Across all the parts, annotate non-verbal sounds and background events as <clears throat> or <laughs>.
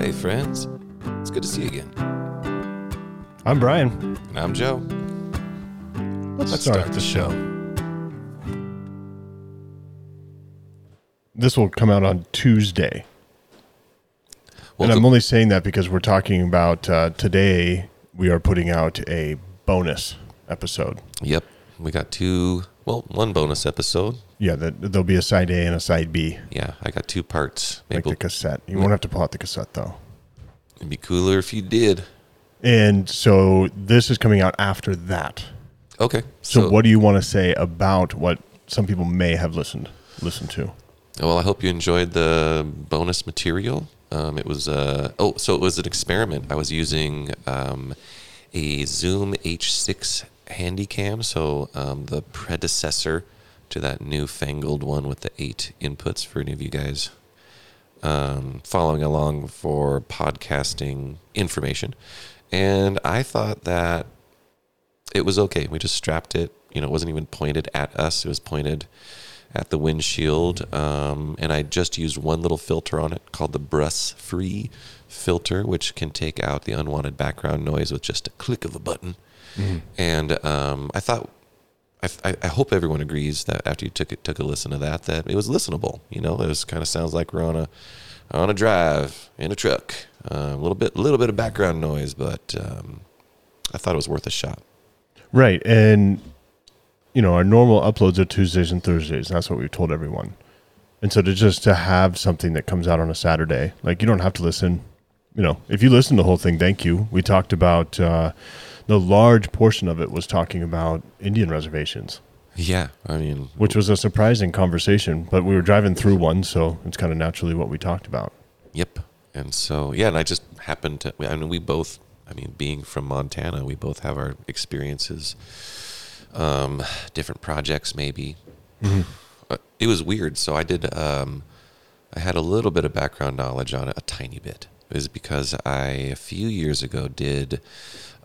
Hey, friends. It's good to see you again. I'm Brian. And I'm Joe. Let's, Let's start, start the show. This will come out on Tuesday. Well, and I'm only saying that because we're talking about uh, today, we are putting out a bonus episode. yep. We got two, well, one bonus episode. Yeah, that, there'll be a side A and a side B, Yeah, I got two parts. Maybe like the cassette. You won't have to pull out the cassette, though. it'd be cooler if you did. And so this is coming out after that. Okay. So, what do you want to say about what some people may have listened listened to? Well, I hope you enjoyed the bonus material. Um, it was uh, oh, so it was an experiment. I was using um, a Zoom H6 Handycam, so um, the predecessor to that newfangled one with the eight inputs for any of you guys um, following along for podcasting information. And I thought that it was okay. We just strapped it. You know, it wasn't even pointed at us. It was pointed at the windshield. Um, and I just used one little filter on it called the Brus Free filter, which can take out the unwanted background noise with just a click of a button. And um, I thought, I, I, hope everyone agrees that after you took it, took a listen to that, that it was listenable. You know, it was kind of sounds like we're on a on a drive in a truck. Uh, a little bit, a little bit of background noise, but um, I thought it was worth a shot. Right. And, you know, our normal uploads are Tuesdays and Thursdays. That's what we've told everyone. And so to just to have something that comes out on a Saturday, like you don't have to listen, you know, if you listen to the whole thing, thank you. We talked about uh, the large portion of it was talking about Indian reservations, Yeah, I mean, which was a surprising conversation, but we were driving through one, so it's kind of naturally what we talked about. Yep. And so, yeah, and I just happened to, I mean, we both, I mean, being from Montana, we both have our experiences, um, different projects maybe. Uh, It was weird. So I did, um, I had a little bit of background knowledge on it, a tiny bit. It was because I, a few years ago, did,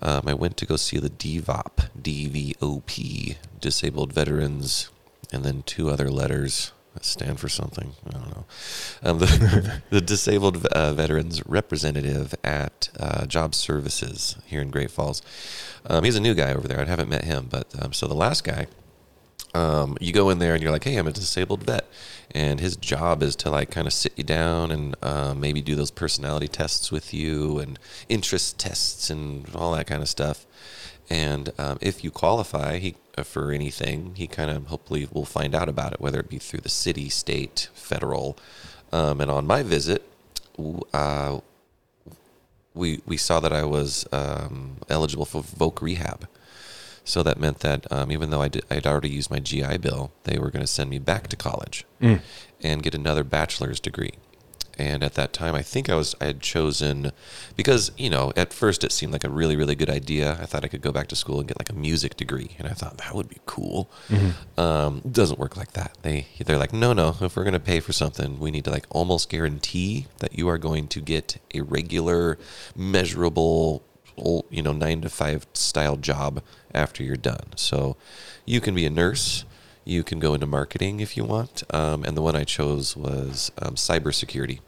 um, I went to go see the DVOP, DVOP, Disabled Veterans, and then two other letters that stand for something. I don't know. Um, the, <laughs> the Disabled uh, Veterans Representative at uh, Job Services here in Great Falls. Um, he's a new guy over there. I haven't met him, but um, so the last guy, um, you go in there and you're like, hey, I'm a disabled vet. And his job is to like kind of sit you down and um, maybe do those personality tests with you and interest tests and all that kind of stuff. And um, if you qualify he, uh, for anything, he kind of hopefully will find out about it, whether it be through the city, state, federal. Um, and on my visit, uh, we we saw that I was um, eligible for voc rehab. So that meant that um, even though I did, I'd already used my GI Bill, they were going to send me back to college and get another bachelor's degree. And at that time, I think I was I had chosen because you know at first it seemed like a really really good idea. I thought I could go back to school and get like a music degree, and I thought that would be cool. Um, it doesn't work like that. They they're like, no no, if we're going to pay for something, we need to like almost guarantee that you are going to get a regular, measurable ol- you know nine to five style job after you're done. So you can be a nurse, you can go into marketing if you want, um, and the one I chose was um, cybersecurity.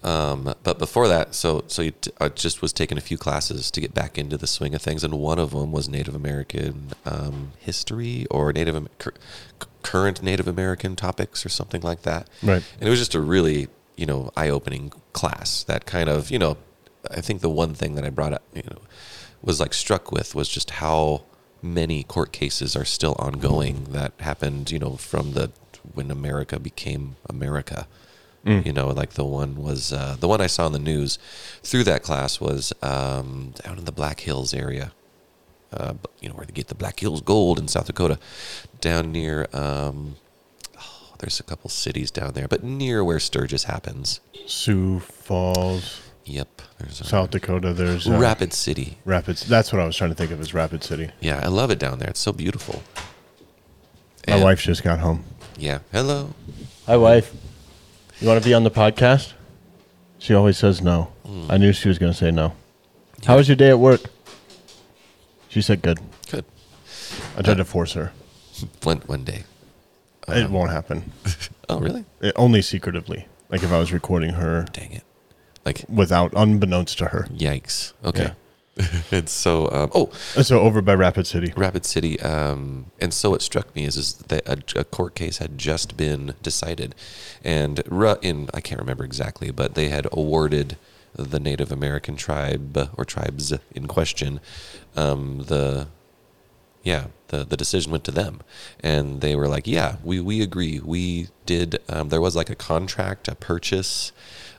Um, but before that, so so you t- I just was taking a few classes to get back into the swing of things, and one of them was Native American um, history or Native Am- cur- current Native American topics or something like that. Right. And it was just a really, you know, eye-opening class. That kind of, you know, I think the one thing that I brought up, you know, was like struck with was just how many court cases are still ongoing that happened, you know, from the when America became America. You know, like the one was uh, the one I saw in the news through that class was um, down in the Black Hills area. Uh, you know where they get the Black Hills Gold in South Dakota, down near. Um, oh, there's a couple cities down there, but near where Sturgis happens. Sioux Falls, Yep, there's a South Dakota. There's uh, Rapid City. Rapids. That's what I was trying to think of as Rapid City. Yeah, I love it down there. It's so beautiful. My And- wife just got home. Yeah. Hello. Hi, wife. You want to be on the podcast? She always says no. I knew she was going to say no. How was your day at work? She said good. Good. I tried to force her. <laughs> One one day. it won't happen. <laughs> Oh, really? It, only secretively. Like if I was recording her. Dang it. Like without unbeknownst to her. yikes. Okay. <laughs> and so um, oh And so over by Rapid City. Rapid City. Um, and so it struck me is, is that a, a court case had just been decided, and ru- in I can't remember exactly, but they had awarded the Native American tribe or tribes in question um, the yeah the the decision went to them, and they were like, yeah, we we agree. We did. Um, there was like a contract, a purchase.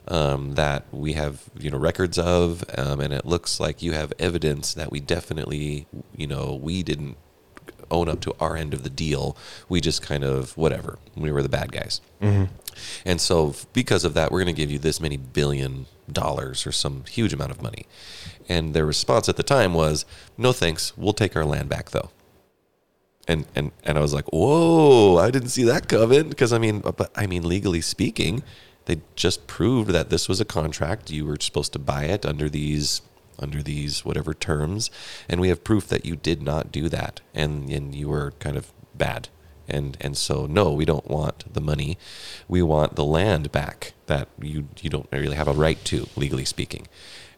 Um, that we have, you know, records of, um, and it looks like you have evidence that we definitely, you know, we didn't own up to our end of the deal. We just kind of whatever. We were the bad guys. And so because of that, we're going to give you this many billion dollars or some huge amount of money. And their response at the time was, "No thanks. We'll take our land back though." And and and I was like, "Whoa, I didn't see that coming." Because I mean, but I mean, legally speaking, they just proved that this was a contract. You were supposed to buy it under these under these whatever terms, and we have proof that you did not do that, and and you were kind of bad. And and so no, we don't want the money. We want the land back that you you don't really have a right to, legally speaking.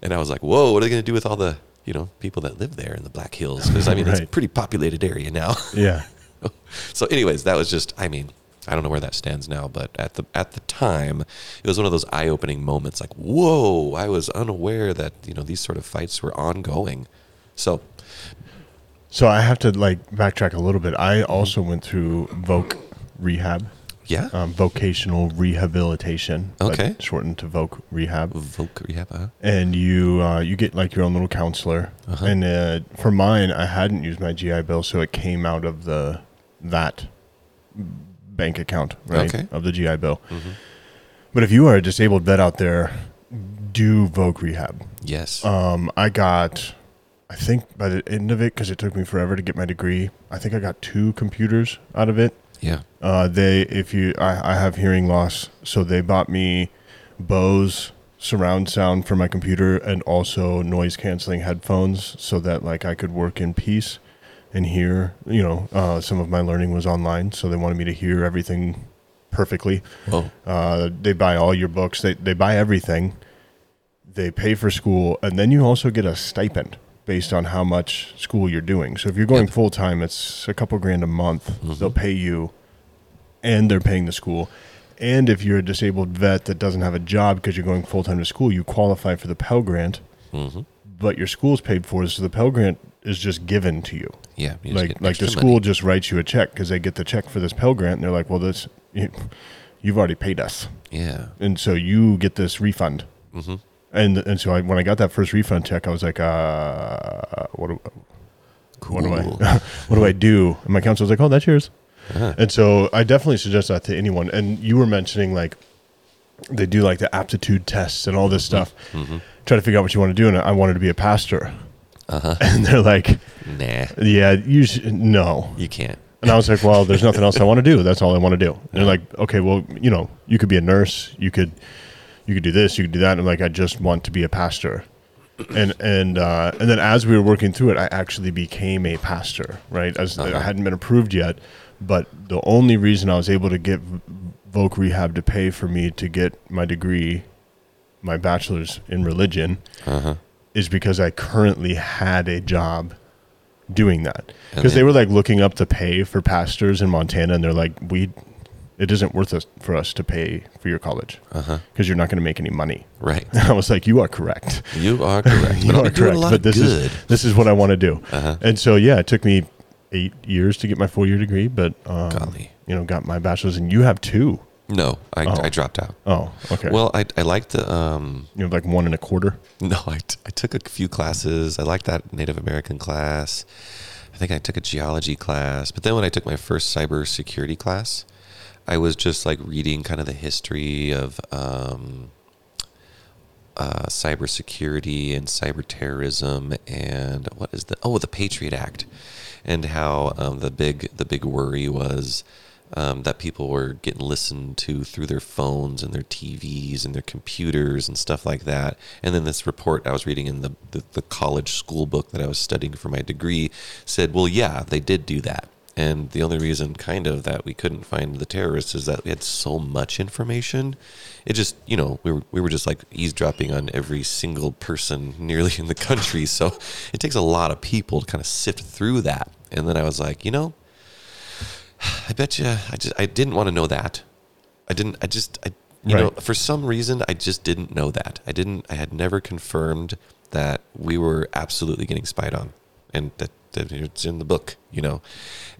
And I was like, whoa, what are they going to do with all the you know people that live there in the Black Hills? Because I mean, it's a <laughs> pretty populated area now. Yeah. <laughs> so anyways that was just i mean i don't know where that stands now but at the at the time it was one of those eye-opening moments like whoa i was unaware that you know these sort of fights were ongoing so So I have to like backtrack a little bit. I also went through Voc rehab, yeah um, vocational rehabilitation. but Okay. shortened to Voc rehab. Voc rehab uh, and you uh, you get like your own little counselor. Uh-huh. And uh, for mine, I hadn't used my GI Bill, so it came out of the that bank account, right, Okay. of the GI Bill. mhm. But if you are a disabled vet out there, do Voc rehab. yes Um, I got, I think by the end of it, because it took me forever to get my degree, I think I got two computers out of it. yeah Uh, they, if you, I, I have hearing loss, so they bought me Bose surround sound for my computer and also noise canceling headphones, so that like I could work in peace and hear. You know, uh, some of my learning was online, so they wanted me to hear everything perfectly. oh Uh, they buy all your books. They they buy everything. They pay for school, and then you also get a stipend based on how much school you're doing. So if you're going Yep. full time, it's a couple grand a month. Mhm. They'll pay you, and they're paying the school. And if you're a disabled vet that doesn't have a job because you're going full time to school, you qualify for the Pell Grant, hmm but your school's paid for, so the Pell Grant is just given to you yeah you like like the school money. just writes you a check because they get the check for this Pell Grant, and they're like, "Well, this you, you've already paid us, yeah and so you get this refund." hmm And and so I, when I got that first refund check, I was like, uh, "What do cool what do I <laughs> what do I do?" And my counselor was like, "Oh, that's yours." Uh-huh. And so I definitely suggest that to anyone. And you were mentioning like they do like the aptitude tests and all this stuff. hmm Try to figure out what you want to do, and I wanted to be a pastor, uh-huh and they're like, nah "Yeah, you should, no." you can't And I was like, well, there's nothing else I want to do. That's all I want to do. And they're like, okay, well, you know, you could be a nurse. You could, you could do this. You could do that. And I'm like, I just want to be a pastor. And and uh, and then as we were working through it, I actually became a pastor. Right, as Uh-huh. I hadn't been approved yet, but the only reason I was able to get Voc Rehab to pay for me to get my degree, my bachelor's in religion, uh-huh is because I currently had a job doing that. Because they were like looking up the pay for pastors in Montana, and they're like, "We, it isn't worth it for us to pay for your college uh-huh because you're not going to make any money." right And <laughs> I was like, "You are correct. you are correct <laughs> you but are correct. But this good is this is what I want to do." uh-huh And so yeah, it took me eight years to get my four year degree, but um, you know, got my bachelor's, and you have two. No I, Oh. I dropped out Oh, okay. well I, I liked the um you have like one and a quarter. No, I, t- I took a few classes. I liked that Native American class. I think I took a geology class. But then when I took my first cybersecurity class, I was just like reading kind of the history of um, uh, cybersecurity and cyber terrorism and what is the oh the Patriot Act and how um, the big the big worry was um, that people were getting listened to through their phones and their TVs and their computers and stuff like that. And then this report I was reading in the, the, the college school book that I was studying for my degree said, well, yeah, they did do that. And the only reason, kind of, that we couldn't find the terrorists is that we had so much information. It just, you know, we were we were just like eavesdropping on every single person <laughs> nearly in the country. So it takes a lot of people to kind of sift through that. And then I was like, you know, <sighs> I bet you, I just, I didn't want to know that. I didn't, I just, I, you know, for some reason, I just didn't know that. I didn't, I had never confirmed that we were absolutely getting spied on and that, that it's in the book, you know.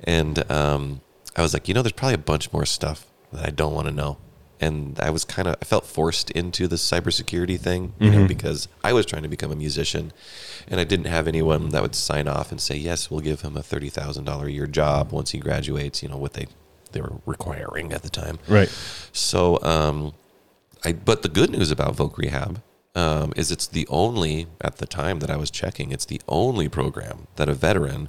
And um, I was like, you know, there's probably a bunch more stuff that I don't want to know. And I was kind of, I felt forced into the cybersecurity thing, you know, because I was trying to become a musician and I didn't have anyone that would sign off and say, yes, we'll give him a $30,000 a year job once he graduates, you know, what they, they were requiring at the time. Right. So, um, I but the good news about Voc Rehab um, is it's the only at the time that I was checking, it's the only program that a veteran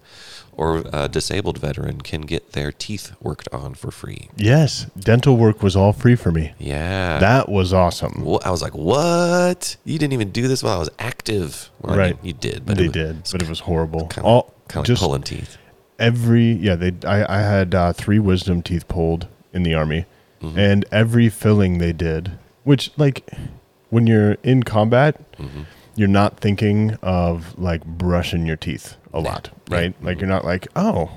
or a disabled veteran can get their teeth worked on for free. Yes. Dental work was all free for me. Yeah, That was awesome. Well, I was like, "What? You didn't even do this while I was active?" Well, I Right. mean, you did, but they it was did, but it was horrible. kind all kind of like just pulling teeth. every yeah they I, I had uh, three wisdom teeth pulled in the army, Mm-hmm. and every filling they did, which like when you're in combat, Mm-hmm. you're not thinking of like brushing your teeth a lot, right? Like you're not like oh,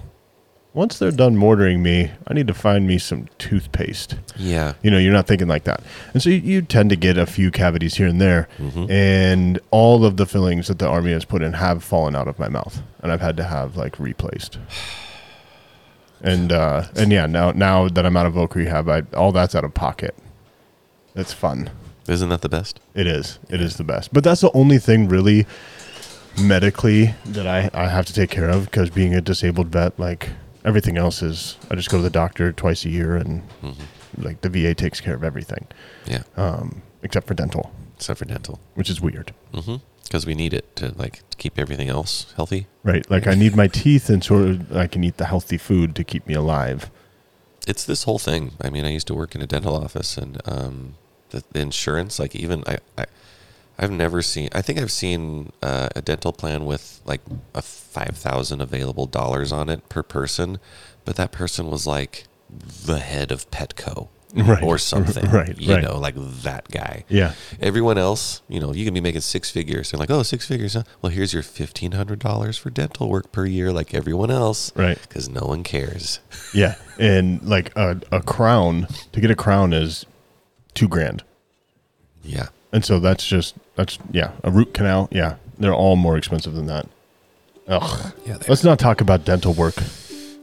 once they're done mortaring me, I need to find me some toothpaste. Yeah, You know, you're not thinking like that. And so you, you tend to get a few cavities here and there. Mm-hmm. And all of the fillings that the army has put in have fallen out of my mouth. And I've had to have like replaced. <sighs> And uh and yeah, now now that I'm out of Voc rehab, I all that's out of pocket. It's fun. Isn't that the best? It is. It is the best. But that's the only thing really medically that I, I have to take care of because being a disabled vet, like everything else is I just go to the doctor twice a year and like the VA takes care of everything Yeah, um, except for dental, except for dental, which is weird. Mm-hmm because we need it to like keep everything else healthy. Right. Like I need my teeth and sort of I can eat the healthy food to keep me alive. it's this whole thing. I mean, I used to work in a dental office, and um, the, the insurance, like even I, I, I've never seen. I think I've seen uh, a dental plan with like a five thousand available dollars on it per person, but that person was like the head of Petco. <laughs> Right. Or something, <laughs> Right, You right. know, like that guy. Yeah. Everyone else, you know, you can be making six figures. They're like, oh, six figures. Huh? Well, here's your fifteen hundred dollars for dental work per year, like everyone else, Right. Because no one cares. Yeah. And like a, a crown to get a crown is two grand. Yeah. And so that's just that's yeah, a root canal, yeah. They're all more expensive than that. Ugh. Yeah, Let's not talk about dental work.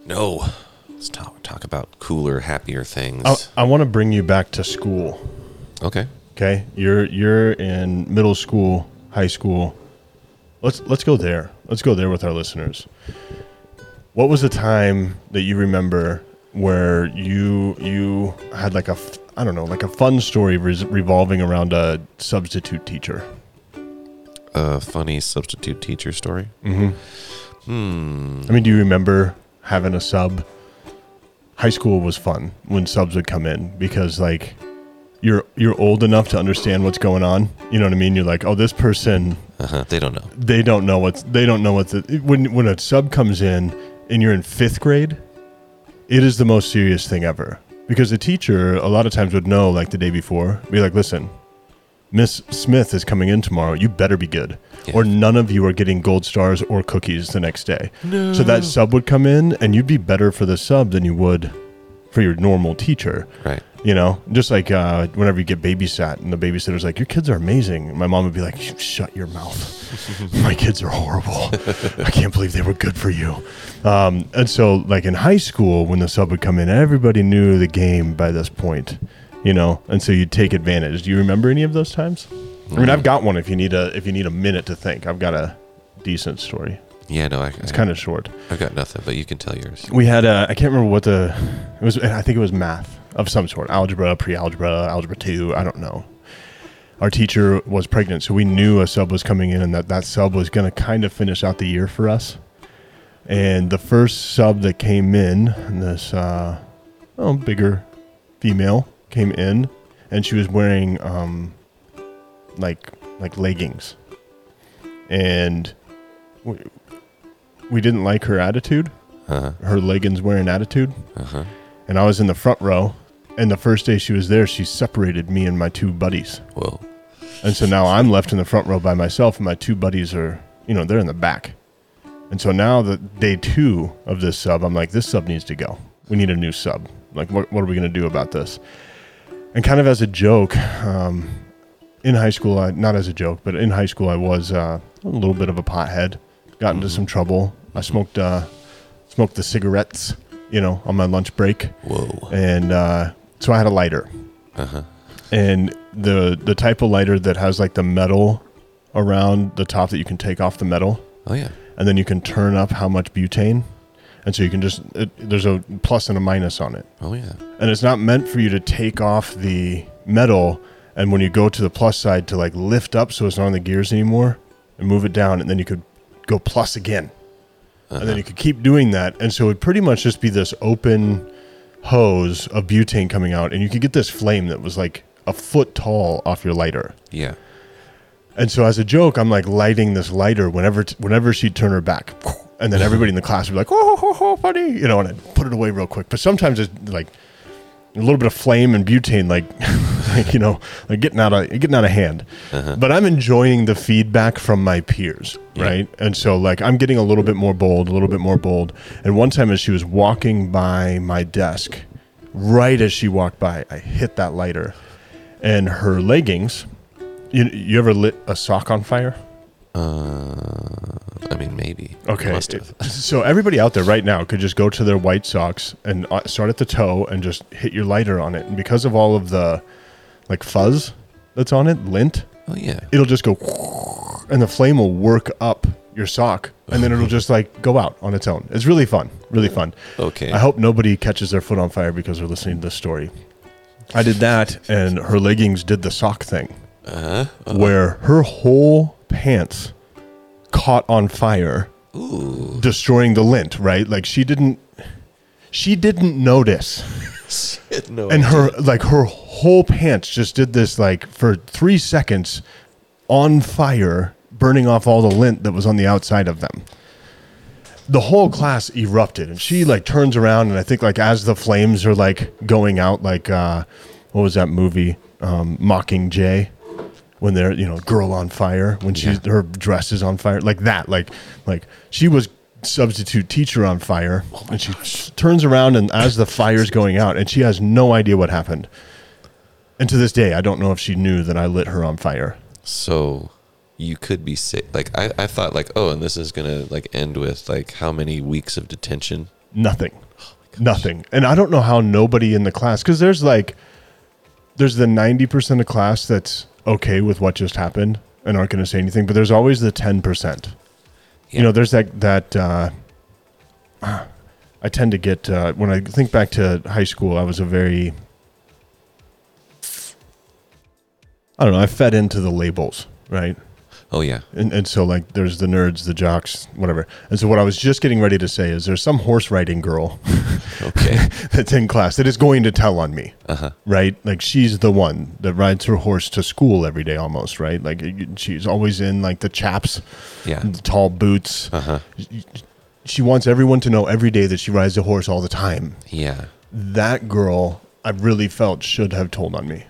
No. Let's talk, talk about cooler, happier things. I, I want to bring you back to school. okay. Okay, you're you're in middle school, high school. Let's let's go there. Let's go there with our listeners. What was the time that you remember where you you had like a f- I don't know like a fun story res- revolving around a substitute teacher? A funny substitute teacher story. Mm-hmm. Hmm. I mean, do you remember having a sub? High school was fun when subs would come in because like you're you're old enough to understand what's going on. You know what I mean? You're like, oh, this person Uh-huh. They don't know. they don't know what's they don't know what the when when a sub comes in and you're in fifth grade, it is the most serious thing ever because the teacher a lot of times would know like the day before, be like, listen, Miss Smith is coming in tomorrow. You better be good, Yeah. or none of you are getting gold stars or cookies the next day. So that sub would come in, and you'd be better for the sub than you would for your normal teacher. Right. You know, just like uh, whenever you get babysat and the babysitter's like, Your kids are amazing. And my mom would be like, Shut your mouth. <laughs> my kids are horrible. I can't believe they were good for you. Um, and so, like in high school, when the sub would come in, everybody knew the game by this point, you know, and so you'd take advantage. Do you remember any of those times? I mean, I've got one if you need a if you need a minute to think. I've got a decent story. Yeah, no, I, It's kind of short. I've got nothing, but you can tell yours. We had uh, I can't remember what the it was. I think it was math of some sort, algebra, pre-algebra, algebra two. I don't know. Our teacher was pregnant, so we knew a sub was coming in, and that that sub was going to kind of finish out the year for us. And the first sub that came in, this uh, oh, bigger female came in, and she was wearing um, like like leggings, and we, we didn't like her attitude her leggings wearing attitude. Uh-huh. And I was in the front row. And the first day she was there, she separated me and my two buddies. Whoa. And so now I'm left in the front row by myself, and my two buddies are, you know, they're in the back. And so now the day two of this sub, I'm like, this sub needs to go. We need a new sub. Like, what, what are we going to do about this? And kind of as a joke, um, in high school, I, not as a joke, but in high school, I was uh, a little bit of a pothead. Got into some trouble. I smoked uh, smoked the cigarettes, you know, on my lunch break, Whoa. and uh, so I had a lighter. uh-huh. And the the type of lighter that has like the metal around the top that you can take off the metal, Oh yeah. and then you can turn up how much butane, and so you can just it, there's a plus and a minus on it, Oh yeah. and it's not meant for you to take off the metal, and when you go to the plus side to like lift up so it's not on the gears anymore, and move it down, and then you could go plus again, and then uh-huh. you could keep doing that, and so it would pretty much just be this open hose of butane coming out, and you could get this flame that was like a foot tall off your lighter. Yeah. And so, as a joke, I'm like lighting this lighter whenever whenever she'd turn her back, and then everybody in the class would be like, "Oh, oh, oh, funny," you know, and I'd put it away real quick. But sometimes it's like a little bit of flame and butane, like, <laughs> like <laughs> you know, like getting out of getting out of hand. But I'm enjoying the feedback from my peers, Yeah. right? And so, like, I'm getting a little bit more bold, a little bit more bold. And one time, as she was walking by my desk, right as she walked by, I hit that lighter, and her leggings. You, you ever lit a sock on fire? Uh, I mean, maybe. Okay. <laughs> So everybody out there right now could just go to their white socks and uh, start at the toe and just hit your lighter on it. And because of all of the like fuzz that's on it, lint, Oh yeah. it'll just go and the flame will work up your sock and then it'll <laughs> just like go out on its own. It's really fun. Really fun. Okay. I hope nobody catches their foot on fire because they're listening to this story. I did that and her leggings did the sock thing Uh-huh. where her whole pants caught on fire Ooh. destroying the lint, right? Like she didn't she didn't notice. No. And her like her whole pants just did this like for 3 seconds on fire, burning off all the lint that was on the outside of them. The whole class erupted and she like turns around and I think like as the flames are like going out like uh what was that movie? Um Mockingjay when they're you know girl on fire when she's Yeah. her dress is on fire like that like like she was substitute teacher on fire and she turns around and as the fire's going out and she has no idea what happened. And to this day i don't know if she knew that i lit her on fire. So you could be sick. Like I, I thought, like, oh, and this is gonna like end with like how many weeks of detention? nothing. Oh nothing. And i don't know how nobody in the class because there's like there's the 90% of class that's okay with what just happened and aren't going to say anything but there's always the 10% you know there's that that uh, i tend to get uh, when i think back to high school i was a very i don't know i fed into the labels right Oh yeah. and, and so like there's the nerds the jocks whatever and so what i was just getting ready to say is there's some horse riding girl <laughs> Okay. <laughs> that's in class that is going to tell on me Uh-huh. right like she's the one that rides her horse to school every day almost right like she's always in like the chaps Yeah. the tall boots Uh-huh. she wants everyone to know every day that she rides a horse all the time Yeah. that girl i really felt should have told on me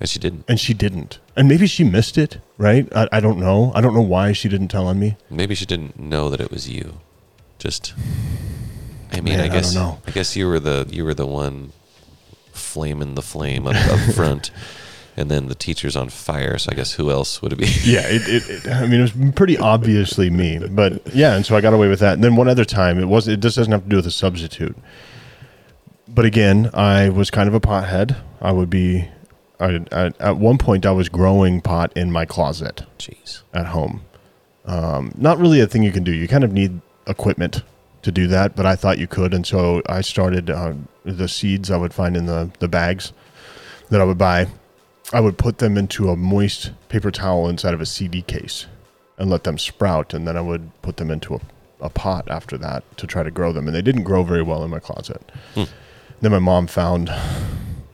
And she didn't. and she didn't and maybe she missed it right i, I don't know i don't know why she didn't tell on me Maybe she didn't know that it was you. Just. I mean, Man, I I guess. don't know. I guess you were the you were the one, flaming the flame up, up <laughs> front, and then the teacher's on fire. So I guess who else would it be? yeah, it, it, it, I mean, it was pretty obviously me, but yeah, and so I got away with that. And then one other time, it was it just doesn't have to do with a substitute. But again, I was kind of a pothead. I would be, I, at, at one point, I was growing pot in my closet Jeez. at home. Um, not really a thing you can do. You kind of need equipment to do that, but I thought you could, and so I started uh, the seeds I would find in the the bags that I would buy. I would put them into a moist paper towel inside of a CD case and let them sprout, and then I would put them into a, a pot after that to try to grow them, and they didn't grow very well in my closet. Then my mom found,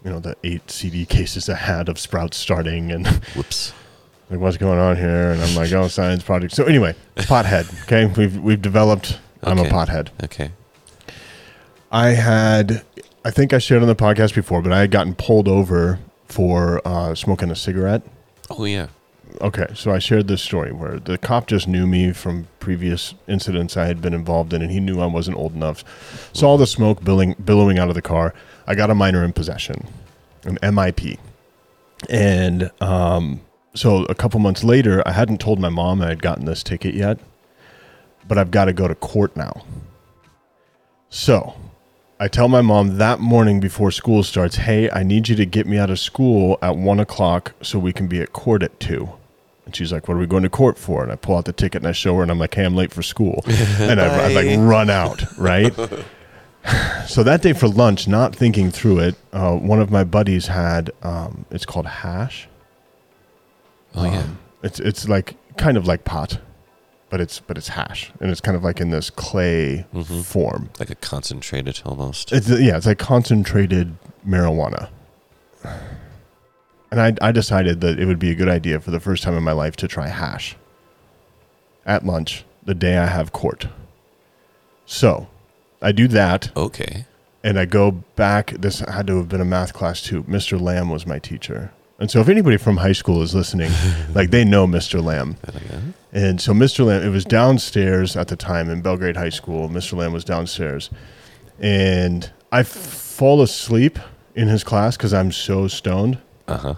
you know, the eight CD cases I had of sprouts starting, and <laughs> Whoops. like what's going on here and i'm like oh science project so anyway pothead okay we've we've developed i'm a pothead Okay. I had, I think I shared on the podcast before, but I had gotten pulled over for uh, smoking a cigarette. Oh yeah. Okay, so I shared this story where the cop just knew me from previous incidents I had been involved in, and he knew I wasn't old enough. Saw the smoke billowing, billowing out of the car. I got a minor in possession, an MIP, and um, so a couple months later, I hadn't told my mom I had gotten this ticket yet, but I've got to go to court now. So I tell my mom that morning before school starts, hey, I need you to get me out of school at one o'clock so we can be at court at two. And she's like, What are we going to court for? And I pull out the ticket and I show her, and I'm like, Hey, I'm late for school. <laughs> and I, I like run out, right? <laughs> <sighs> so that day for lunch, not thinking through it, uh, one of my buddies had, um, it's called hash. Oh yeah. Um, it's it's like kind of like pot, but it's but it's hash, and it's kind of like in this clay Mhm. form. Like a concentrated almost. It's yeah, it's like concentrated marijuana. <sighs> And I I decided that it would be a good idea for the first time in my life to try hash at lunch the day I have court. So, I do that okay. and I go back. This had to have been a math class too. Mr. Lamb was my teacher. And so, if anybody from high school is listening, <laughs> like they know Mr. Lamb. And so Mr. Lamb, it was downstairs at the time in Belgrade High School. Mr. Lamb was downstairs. And I f- fall asleep in his class because I'm so stoned. Uh huh.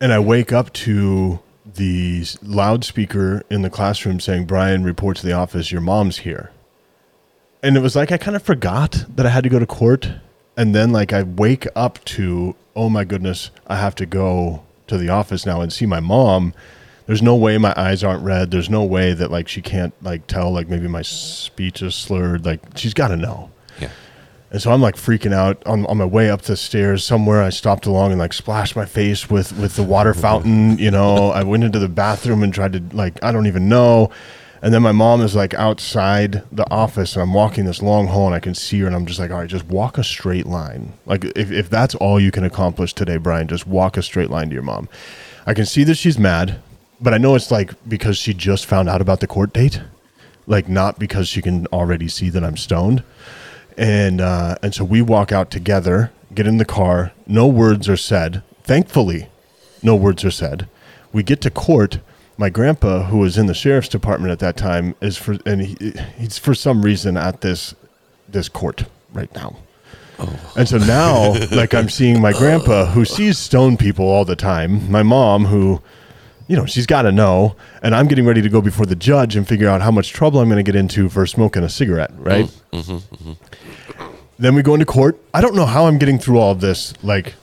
And I wake up to the loudspeaker in the classroom saying, Brian, report to the office, your mom's here. And it was like I kind of forgot that I had to go to court. And then, like, I wake up to, oh my goodness, I have to go to the office now and see my mom. There's no way my eyes aren't red. There's no way that, like, she can't, like, tell, like, maybe my speech is slurred. Like, she's got to know. Yeah. And so I'm like freaking out on, on my way up the stairs. Somewhere I stopped along and like splashed my face with with the water <laughs> fountain. You know, I went into the bathroom and tried to like I don't even know. And then my mom is like outside the office, and I'm walking this long hall, and I can see her, and I'm just like, all right, just walk a straight line. Like if if that's all you can accomplish today, Brian, just walk a straight line to your mom. I can see that she's mad, but I know it's like because she just found out about the court date, like not because she can already see that I'm stoned and uh, and so we walk out together, get in the car. No words are said. Thankfully, no words are said. We get to court. My grandpa, who was in the sheriff's department at that time, is for and he, he's for some reason at this this court right now. Oh. And so now, <laughs> like I'm seeing my grandpa, who sees stone people all the time. My mom, who you know, she's got to know. And I'm getting ready to go before the judge and figure out how much trouble I'm going to get into for smoking a cigarette, right? Oh, mm-hmm, mm-hmm. Then we go into court. I don't know how I'm getting through all of this. Like,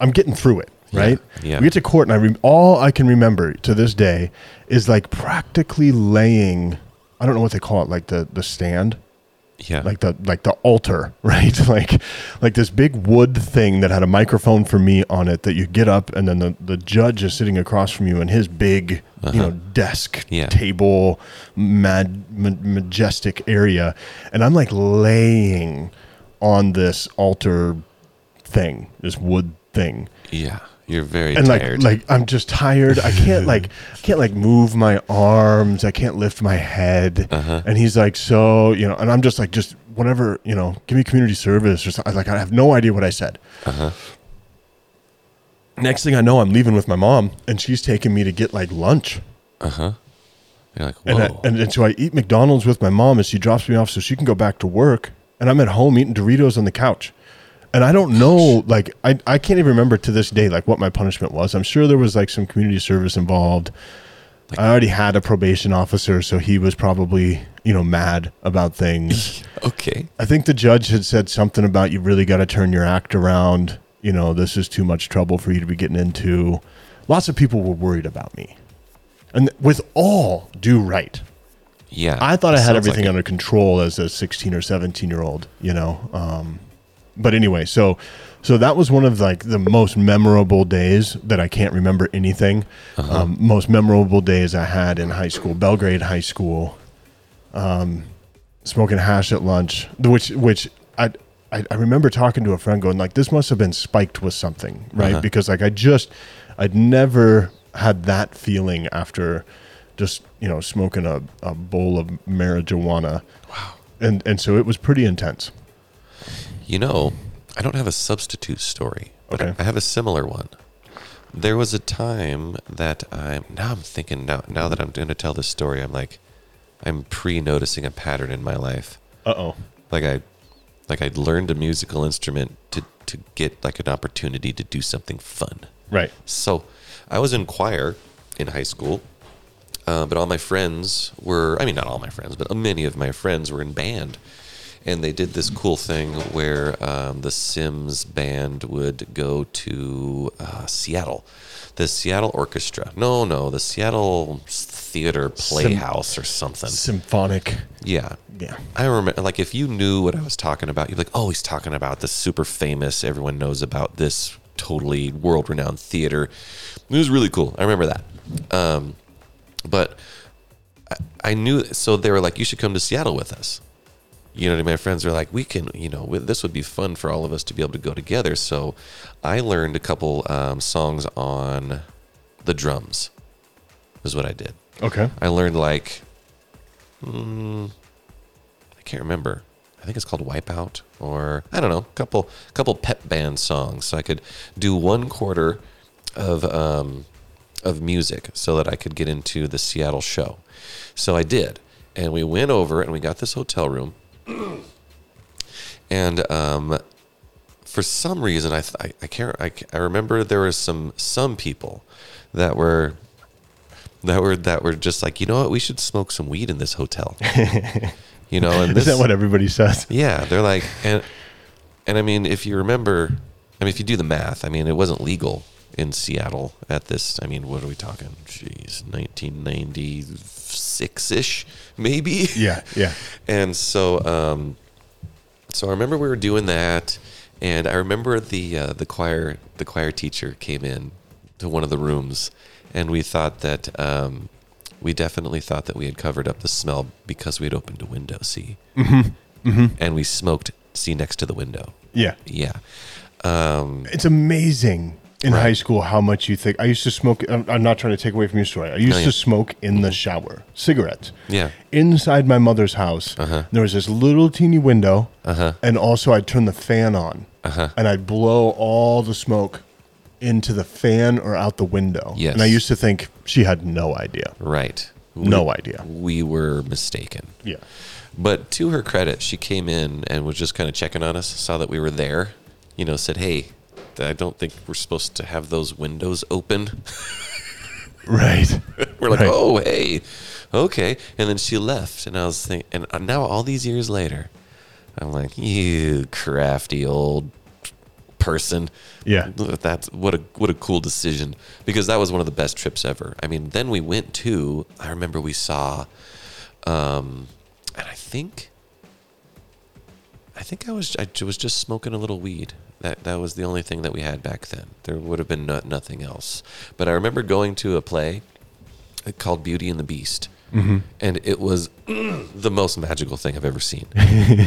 I'm getting through it, right? yeah. We get to court, and I rem all I can remember to this day is like practically laying. I don't know what they call it, like the the stand Yeah. like the like the altar, <laughs> right? like like this big wood thing that had a microphone for me on it that you get up and then the, the judge is sitting across from you in his big you uh-huh. know desk Yeah. table mad ma- majestic area and I'm like laying on this altar thing, this wood thing yeah. You're very and like tired. like I'm just tired. I can't <laughs> like I can't like move my arms. I can't lift my head. Uh-huh. And he's like, so you know, and I'm just like, just whatever you know, give me community service or something. Like I have no idea what I said. uh-huh. Next thing I know, I'm leaving with my mom, and she's taking me to get like lunch. Uh-huh. You're like, And, I, and and so I eat McDonald's with my mom, and she drops me off so she can go back to work. And I'm at home eating Doritos on the couch. And I don't know, like I, I can't even remember to this day like what my punishment was. I'm sure there was like some community service involved. I already had a probation officer, so he was probably, you know, mad about things. <laughs> okay. I think the judge had said something about you really got to turn your act around. You know, this is too much trouble for you to be getting into. Lots of people were worried about me. And with all due right, Yeah. I thought I had everything like under control as a 16 or 17 year old, you know. Um, but anyway, so so that was one of like the most memorable days that I can't remember anything. Uh-huh. Um, most memorable days I had in high school, Belgrade High School, um, smoking hash at lunch, which which I, I I remember talking to a friend going like this must have been spiked with something, right? Uh-huh. Because like I just I'd never had that feeling after just you know smoking a, a bowl of marijuana. Wow. And and so it was pretty intense. You know, I don't have a substitute story, but Okay. I have a similar one. There was a time that I'm now I'm thinking now now that I'm going to tell this story, I'm like I'm pre-noticing a pattern in my life. Uh oh. Like I like I'd learned a musical instrument to to get like an opportunity to do something fun. Right. So I was in choir in high school, uh, but all my friends were, I mean, not all my friends, but many of my friends were in band. And they did this cool thing where um, the Sims band would go to uh, Seattle. The Seattle Orchestra. No, no, the Seattle Theater Playhouse or something. Symphonic. Yeah. Yeah. I remember, like, if you knew what I was talking about, you'd be like, oh, he's talking about this super famous, everyone knows about this totally world renowned theater. It was really cool. I remember that. Um, but I knew, so they were like, you should come to Seattle with us. You know, what I mean? my friends were like, we can, you know, this would be fun for all of us to be able to go together. So I learned a couple um, songs on the drums, is what I did. Okay. I learned like, mm, I can't remember. I think it's called Wipeout, or I don't know, couple couple pep band songs. So I could do one quarter of um, of music so that I could get into the Seattle show. So I did, and we went over and we got this hotel room, <clears throat> and um, for some reason I, th- I I can't I, I remember there were some some people that were that were that were just like you know what? We should smoke some weed in this hotel. <laughs> You know and this Is that what everybody says? yeah they're like and and i mean if you remember i mean if you do the math i mean it wasn't legal in seattle at this i mean what are we talking? Jeez 1996ish maybe Yeah. Yeah. <laughs> and so, um, so I remember we were doing that, and I remember the uh, the choir the choir teacher came in to one of the rooms, and we thought that um, we definitely thought that we had covered up the smell because we had opened a window. See, mm-hmm. and we smoked. See next to the window. Yeah. Yeah, um, It's amazing in Right. high school how much you think. I used to smoke. I'm, I'm not trying to take away from your story. I used No, yeah. to smoke in the shower, cigarettes. yeah, Inside my mother's house, Uh-huh. there was this little teeny window, Uh-huh. and also I'd turn the fan on, Uh-huh. and I'd blow all the smoke into the fan or out the window. Yes. And I used to think she had no idea. right. No We- idea. We were mistaken. Yeah. But to her credit, she came in and was just kind of checking on us, saw that we were there, you know, said, Hey, I don't think we're supposed to have those windows open. Right. <laughs> we're like, Right. Oh, hey, okay. And then she left. And I was thinking, and now all these years later, I'm like, You crafty old person. Yeah. That's what a what a cool decision because that was one of the best trips ever. I mean, then we went to I remember we saw um and I think I think I was I was just smoking a little weed. That that was the only thing that we had back then. There would have been no, nothing else. But I remember going to a play called Beauty and the Beast. Mm-hmm. And it was <clears throat> the most magical thing I've ever seen. <laughs>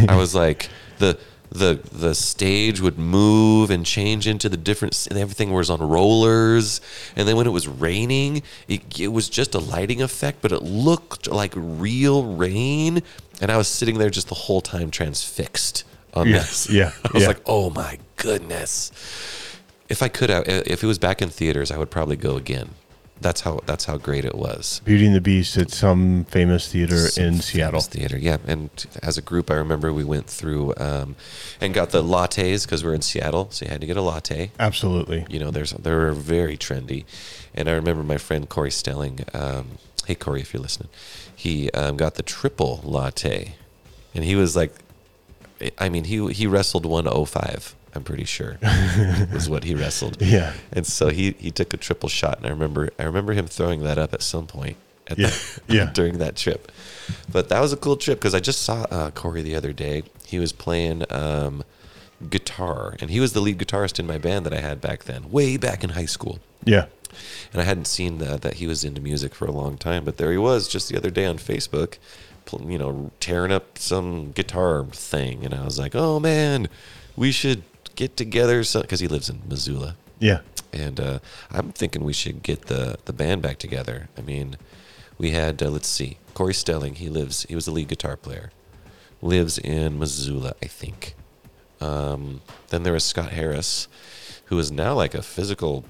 I was like the the the stage would move and change into the different and everything was on rollers and then when it was raining it, it was just a lighting effect but it looked like real rain and I was sitting there just the whole time transfixed on Yeah, this. yeah, <laughs> I was yeah. like, "Oh my goodness." If I could I- if it was back in theaters, I would probably go again. That's how that's how great it was. Beauty and the Beast at some famous theater Some in famous Seattle. theater. Yeah, and as a group, I remember we went through um, and got the lattes because we're in Seattle, so you had to get a latte. Absolutely. You know, there's they're very trendy, and I remember my friend Corey Stelling. Um, hey, Corey, if you're listening, he um, got the triple latte, and he was like, I mean, he he wrestled 105. I'm pretty sure <laughs> was what he wrestled. Yeah. And so he he took a triple shot, and I remember I remember him throwing that up at some point at Yeah, the, yeah. <laughs> during that trip. But that was a cool trip because I just saw uh, Corey the other day. He was playing um, guitar, and he was the lead guitarist in my band that I had back then, way back in high school. Yeah. And I hadn't seen that that he was into music for a long time, but there he was just the other day on Facebook, you know, tearing up some guitar thing, and I was like, "Oh man, we should get together," because he lives in Missoula, Yeah. and uh, I'm thinking we should get the the band back together. I mean, we had uh, let's see, Corey Stelling. He lives. He was the lead guitar player. Lives in Missoula, I think. Um, then there was Scott Harris, who is now like a physical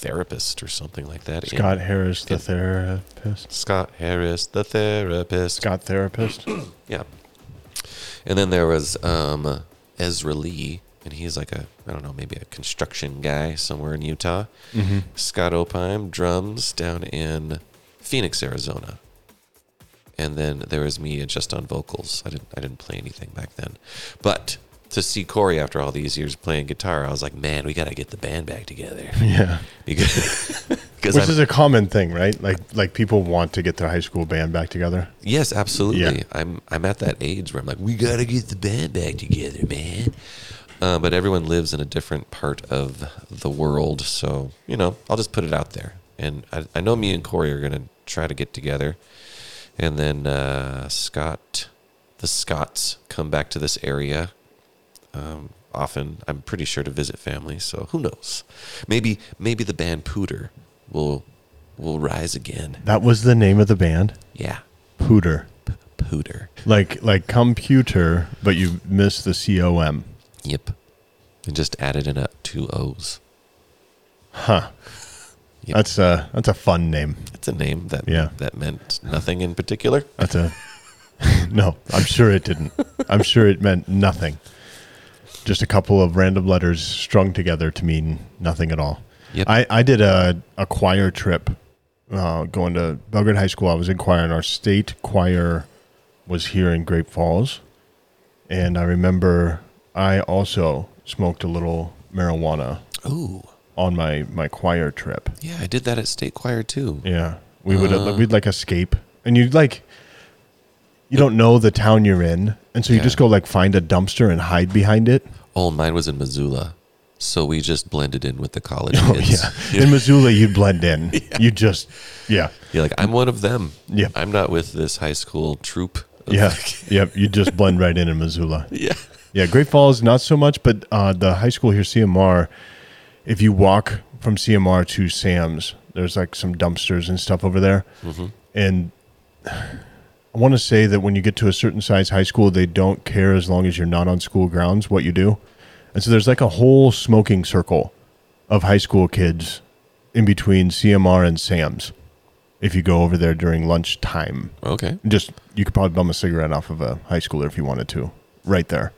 therapist or something like that. in- Scott Harris, the in- therapist. Scott Harris, the therapist. Scott therapist. <clears throat> Yeah. And then there was um, Ezra Lee, and he's like a I don't know maybe a construction guy somewhere in Utah. mm-hmm. Scott Opheim drums down in Phoenix, Arizona. And then there was me just on vocals. I didn't I didn't play anything back then. But to see Corey after all these years playing guitar, I was like, man, we gotta get the band back together. <laughs> Yeah. Because <laughs> because Which I'm- is a common thing, right? Like like people want to get their high school band back together. Yes, absolutely. Yeah. I'm I'm at that age where I'm like, we gotta get the band back together, man. Uh, but everyone lives in a different part of the world, so you know, I'll just put it out there. And I, I know me and Corey are gonna try to get together, and then uh, Scott, the Scots, come back to this area. Um, often, I'm pretty sure to visit family. So who knows? Maybe maybe the band Pooter will will rise again. That was the name of the band. Yeah, Pooter. P- Pooter. Like like computer, but you missed the C O M. Yep. And just added in a two O's. Huh. Yep. That's a that's a fun name. It's a name that Yeah. that meant nothing in particular. That's a <laughs> no. I'm sure it didn't. I'm sure it meant nothing. Just a couple of random letters strung together to mean nothing at all. Yep. I, I did a, a choir trip uh, going to Belgrade High School. I was in choir, and our state choir was here in Great Falls. And I remember I also smoked a little marijuana Ooh. on my, my choir trip. Yeah, I did that at state choir too. Yeah, we would Uh. we'd like escape, and you'd like you don't know the town you're in, and so you Yeah. just go like find a dumpster and hide behind it. Oh, mine was in Missoula. So we just blended in with the college <laughs> Oh kids. yeah, in <laughs> Missoula you'd blend in. <laughs> You just yeah You're like, I'm one of them. Yeah. I'm not with this high school troop. of- yeah yep. You just blend right in in Missoula. yeah. Yeah, Great Falls not so much, but uh, the high school here, CMR. If you walk from CMR to Sam's, there's like some dumpsters and stuff over there, hmm and I want to say that when you get to a certain size high school, they don't care as long as you're not on school grounds what you do. And so there's like a whole smoking circle of high school kids in between CMR and Sam's. If you go over there during lunchtime, Okay. just you could probably bum a cigarette off of a high schooler if you wanted to, right there.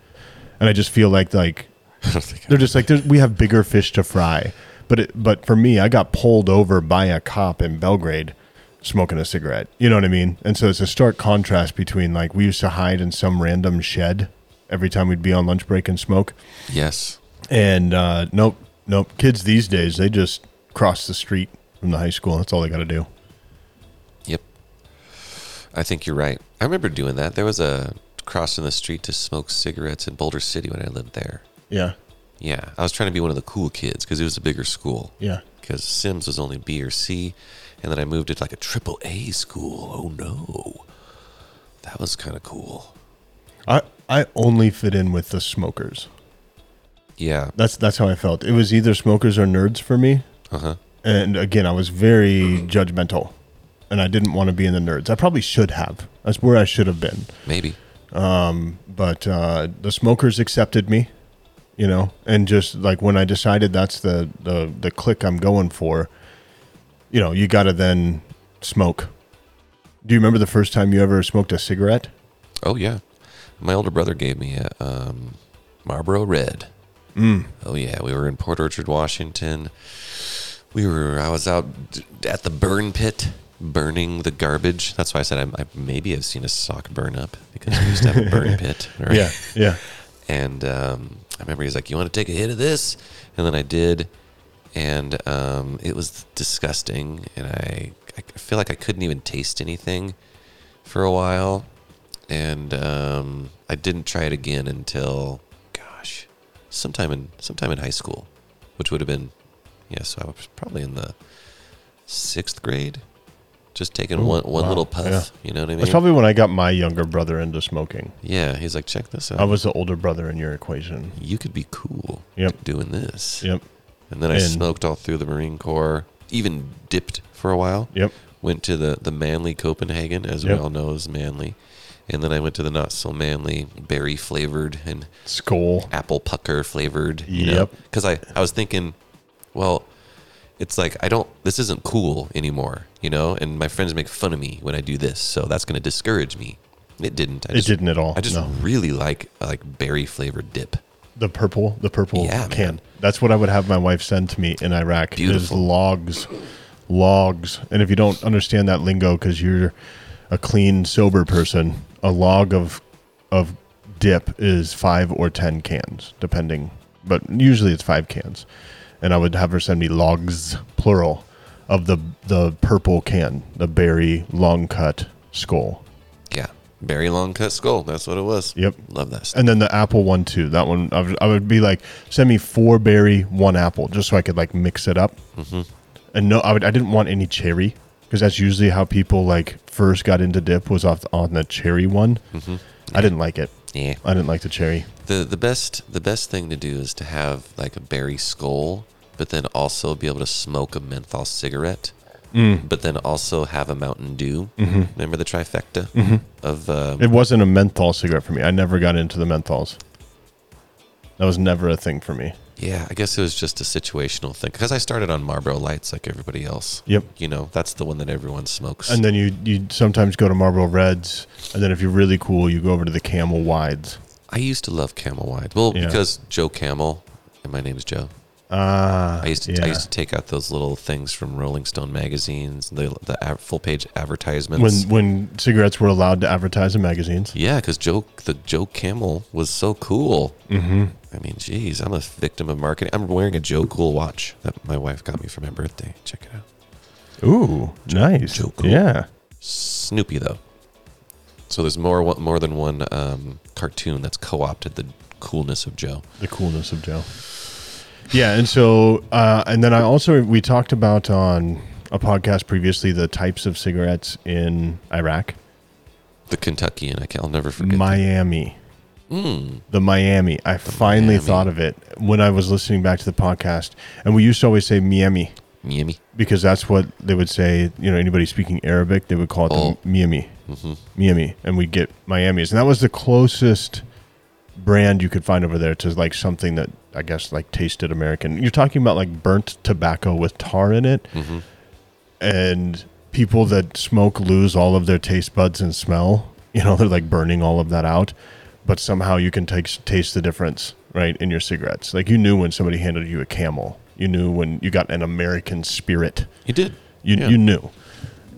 And I just feel like like <laughs> I don't think they're just like we have bigger fish to fry. But it, but for me, I got pulled over by a cop in Belgrade smoking a cigarette. You know what I mean? And so it's a stark contrast between like we used to hide in some random shed every time we'd be on lunch break and smoke. Yes. And uh, nope, nope. Kids these days they just cross the street from the high school. That's all they got to do. Yep. I think you're right. I remember doing that. There was a crossing the street to smoke cigarettes in Boulder City when I lived there. Yeah, Yeah, I was trying to be one of the cool kids because it was a bigger school. yeah. Because Simms was only B or C, and then I moved to like a triple A school. Oh no, that was kind of cool. I I only fit in with the smokers. Yeah. That's that's how I felt. It was either smokers or nerds for me. Uh huh. And again, I was very judgmental, and I didn't want to be in the nerds. I probably should have. That's where I should have been. Maybe. Um, But uh, the smokers accepted me, you know, and just like when I decided that's the the the click I'm going for, you know, you got to then smoke. Do you remember the first time you ever smoked a cigarette? Oh yeah. My older brother gave me a um, Marlboro Red. Mm. Oh yeah, we were in Port Orchard, Washington. We were. I was out d- at the burn pit, burning the garbage. That's why I said I, I maybe have seen a sock burn up because we used to have a burn <laughs> pit. right? Yeah, yeah. And um, I remember he's like, "You want to take a hit of this?" And then I did, and um, it was disgusting. And I, I feel like I couldn't even taste anything for a while. And um, I didn't try it again until, gosh, sometime in sometime in high school, which would have been, yeah. So I was probably in the sixth grade, just taking Ooh, one one wow, little puff. yeah. You know what I mean? That's probably when I got my younger brother into smoking. yeah. He's like, check this out. I was the older brother in your equation. you could be cool Yep. doing this. Yep. And then I And- smoked all through the Marine Corps, even dipped for a while. Yep. Went to the, the Manly Copenhagen, as we Yep. all know as Manly. And then I went to the not so manly berry flavored and Skoal. apple pucker flavored. You Yep. Because I, I was thinking, well, it's like I don't. This isn't cool anymore, you know. And my friends make fun of me when I do this, so that's going to discourage me. It didn't. I It didn't at all, I just no. really like like berry flavored dip. The purple, the purple Yeah, man. can. That's what I would have my wife send to me in Iraq. Is logs, logs. And if you don't understand that lingo because you're a clean, sober person, a log of of dip is five or ten cans, depending. But usually it's five cans. And I would have her send me logs, plural, of the the purple can, the berry long cut Skoal. Yeah, berry long cut Skoal. That's what it was. Yep. Love that stuff. And then the apple one too. That one I would, I would be like, send me four berry, one apple, just so I could like mix it up. Mm-hmm. And no, I would I didn't want any cherry because that's usually how people like first got into dip was off on the cherry one. Mm-hmm. I didn't like it. Yeah. I didn't like the cherry. The the best the best thing to do is to have like a berry Skoal, but then also be able to smoke a menthol cigarette. Mm. But then also have a Mountain Dew. Mm-hmm. Remember the trifecta of um, It wasn't a menthol cigarette for me. I never got into the menthols. That was never a thing for me. Yeah, I guess it was just a situational thing because I started on Marlboro Lights like everybody else. Yep. You know, that's the one that everyone smokes. And then you you sometimes go to Marlboro Reds, and then if you're really cool, you go over to the Camel Wides. I used to love Camel Wide. Well, Yeah. because Joe Camel, and my name's Joe. Ah, I used to yeah. I used to take out those little things from Rolling Stone magazines, the the full page advertisements. when when cigarettes were allowed to advertise in magazines. yeah, because Joe the Joe Camel was so cool. Mm-hmm. I mean, geez, I'm a victim of marketing. I'm wearing a Joe Cool watch that my wife got me for my birthday. Check it out. Ooh, nice. Joe Cool. Yeah. Snoopy though. So there's more more than one um, cartoon that's co-opted the coolness of Joe. the coolness of Joe. Yeah, and so uh, and then I also we talked about on a podcast previously the types of cigarettes in Iraq. The Kentucky, and I'll never forget. Miami, Mm, the Miami. I finally Miami. thought of it when I was listening back to the podcast, and we used to always say Miami Miami. because that's what they would say. You know, anybody speaking Arabic, they would call it Oh. the Miami, hmm Miami, and we get Miami's, and that was the closest brand you could find over there to like something that I guess like tasted American. You're talking about like burnt tobacco with tar in it, hmm and people that smoke lose all of their taste buds and smell. You know, <laughs> they're like burning all of that out, but somehow you can take, taste the difference, right, in your cigarettes. Like you knew when somebody handed you a Camel. You knew when you got an American Spirit. He did. You Yeah. you knew.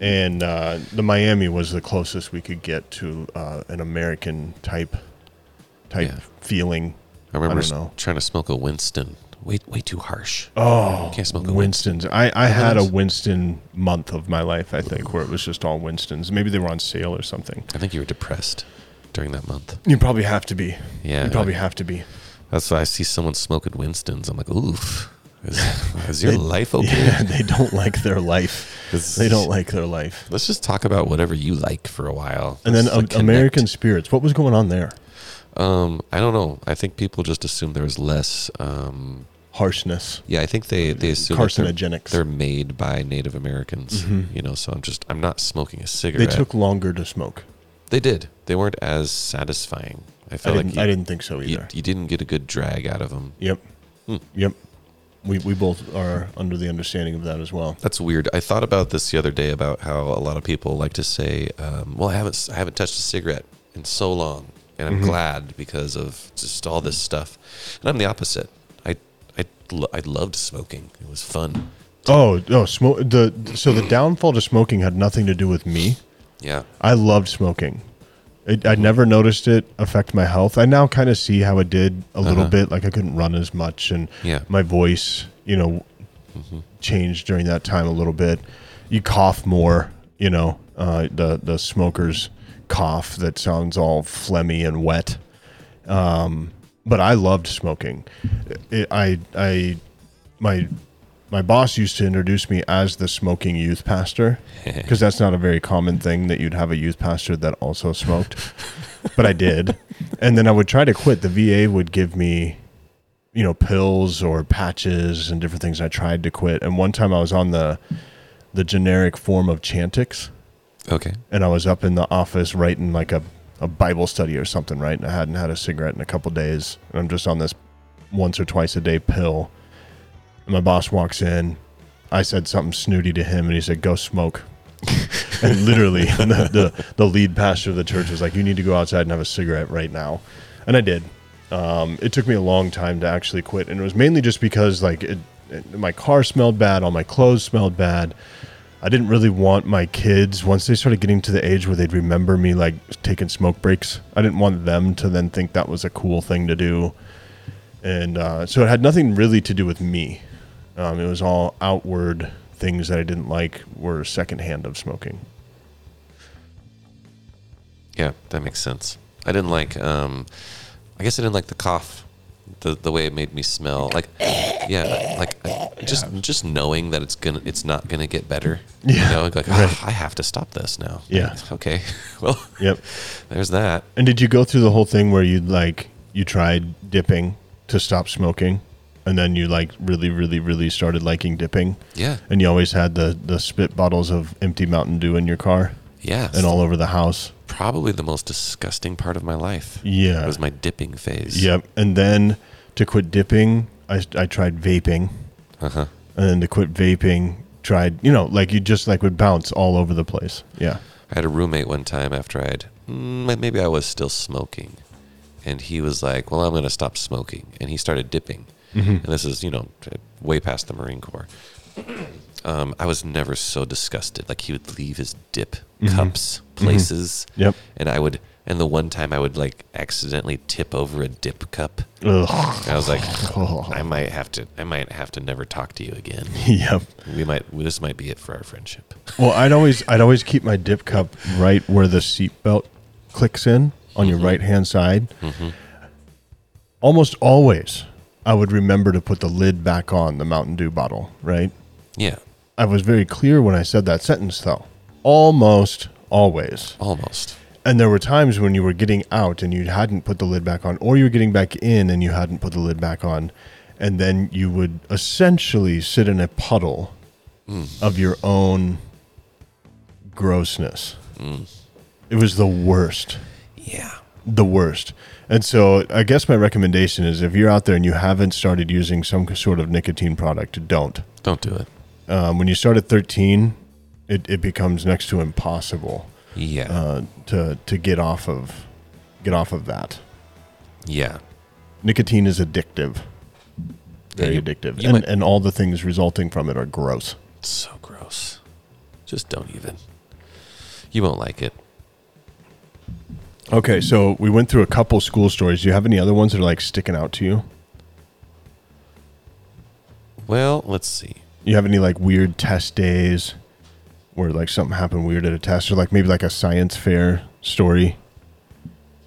And uh, the Miami was the closest we could get to uh, an American type type Yeah. feeling. I remember trying to smoke a Winston. Way way too harsh. Oh, Can't smoke a Winston's. I, I had a? Winston month of my life, I think, where it was just all Winstons. Maybe they were on sale or something. I think you were depressed during that month. You probably have to be. Yeah, You probably have to be. That's why I see someone smoking Winston's. I'm like, oof. Is, <laughs> is your They- life <laughs> okay? Yeah, they don't like their life. This- They don't like their life. Let's just talk about whatever you like for a while. And then Let's, like, American. Spirits. What was going on there? Um, I don't know. I think people just assume there was less. Um, Harshness, yeah, I think they they assume that they're, carcinogenics. they're made by Native Americans. Mhm. You know, so I'm just I'm not smoking a cigarette. They took longer to smoke. They did. They weren't as satisfying. I I felt didn't, like you, I didn't think so you, either. you didn't get a good drag out of them. Yep. Hmm. Yep. We, we both are under the understanding of that as well. That's weird. I thought about this the other day about how a lot of people like to say, um, "Well, I haven't I haven't touched a cigarette in so long, and I'm Mhm. glad because of just all this stuff." And I'm the opposite. I I I loved smoking. It was fun. Oh, no, smoke. The so the downfall to smoking had nothing to do with me. Yeah. I loved smoking. It, I never noticed it affect my health. I now kind of see how it did a little Uh-huh. bit. Like I couldn't run as much, and Yeah. my voice, you know, hmm changed during that time a little bit. You cough more, you know, uh, the the smoker's cough that sounds all phlegmy and wet. Um, but I loved smoking. It, I I my my boss used to introduce me as the smoking youth pastor <laughs> because that's not a very common thing that you'd have a youth pastor that also smoked. <laughs> but I did, and then I would try to quit. The VA would give me you know pills or patches and different things. I tried to quit, and one time I was on the the generic form of Chantix, Okay. and I was up in the office writing like a a Bible study or something, right? And I hadn't had a cigarette in a couple days, and I'm just on this once or twice a day pill. And my boss walks in. I said something snooty to him, and he said, "Go smoke." <laughs> and literally, <laughs> the, the the lead pastor of the church was like, "You need to go outside and have a cigarette right now," and I did. Um, it took me a long time to actually quit, and it was mainly just because like it, it, my car smelled bad, all my clothes smelled bad. I didn't really want my kids once they started getting to the age where they'd remember me like taking smoke breaks. I didn't want them to then think that was a cool thing to do, and uh, so it had nothing really to do with me. Um, it was all outward things that I didn't like were secondhand of smoking. Yeah, that makes sense. I didn't like. Um, I guess I didn't like the cough, the the way it made me smell. Like, yeah, like just just knowing that it's gonna, it's not gonna get better. Yeah, you know, like right. "Ah, I have to stop this now. Yeah. Okay. <laughs> Well. Yep. <laughs> There's that. And did you go through the whole thing where you like you tried dipping to stop smoking, and then you like really, really, really started liking dipping, Yeah. and you always had the the spit bottles of empty Mountain Dew in your car Yeah. and all over the house. Probably the most disgusting part of my life. Yeah. Was my dipping phase. Yep. And then to quit dipping, I I tried vaping, Uh huh. and then to quit vaping, tried you know like you just like would bounce all over the place. Yeah. I had a roommate one time after I'd mm, maybe I was still smoking, and he was like, "Well, I'm going to stop smoking," and he started dipping. And this is you know way past the Marine Corps. <clears throat> Um, I was never so disgusted. Like he would leave his dip cups places, Yep. and I would. And the one time I would like accidentally tip over a dip cup, Ugh. I was like, I <laughs> might have to. I might have to never talk to you again. yep. We might. This might be it for our friendship. Well, I'd always I'd always keep my dip cup right where the seatbelt clicks in on your mm-hmm. right hand side. Mm-hmm. Almost always, I would remember to put the lid back on the Mountain Dew bottle. Right. Yeah, I was very clear when I said that sentence, though. Almost always. almost. And there were times when you were getting out and you hadn't put the lid back on, or you were getting back in and you hadn't put the lid back on. And then you would essentially sit in a puddle of your own grossness. It was the worst. Yeah. The worst. And so I guess my recommendation is if you're out there and you haven't started using some sort of nicotine product, don't. Don't do it. Um, when you start at 13, it, it becomes next to impossible Yeah. uh, to to get off of get off of that. yeah. Nicotine is addictive, very you- addictive, you and might- and all the things resulting from it are gross. It's so gross. Just don't even. You won't like it. Okay, so we went through a couple school stories. Do you have any other ones that are like sticking out to you? Well, let's see. You have any like weird test days where like something happened weird at a test, or like maybe like a science fair story?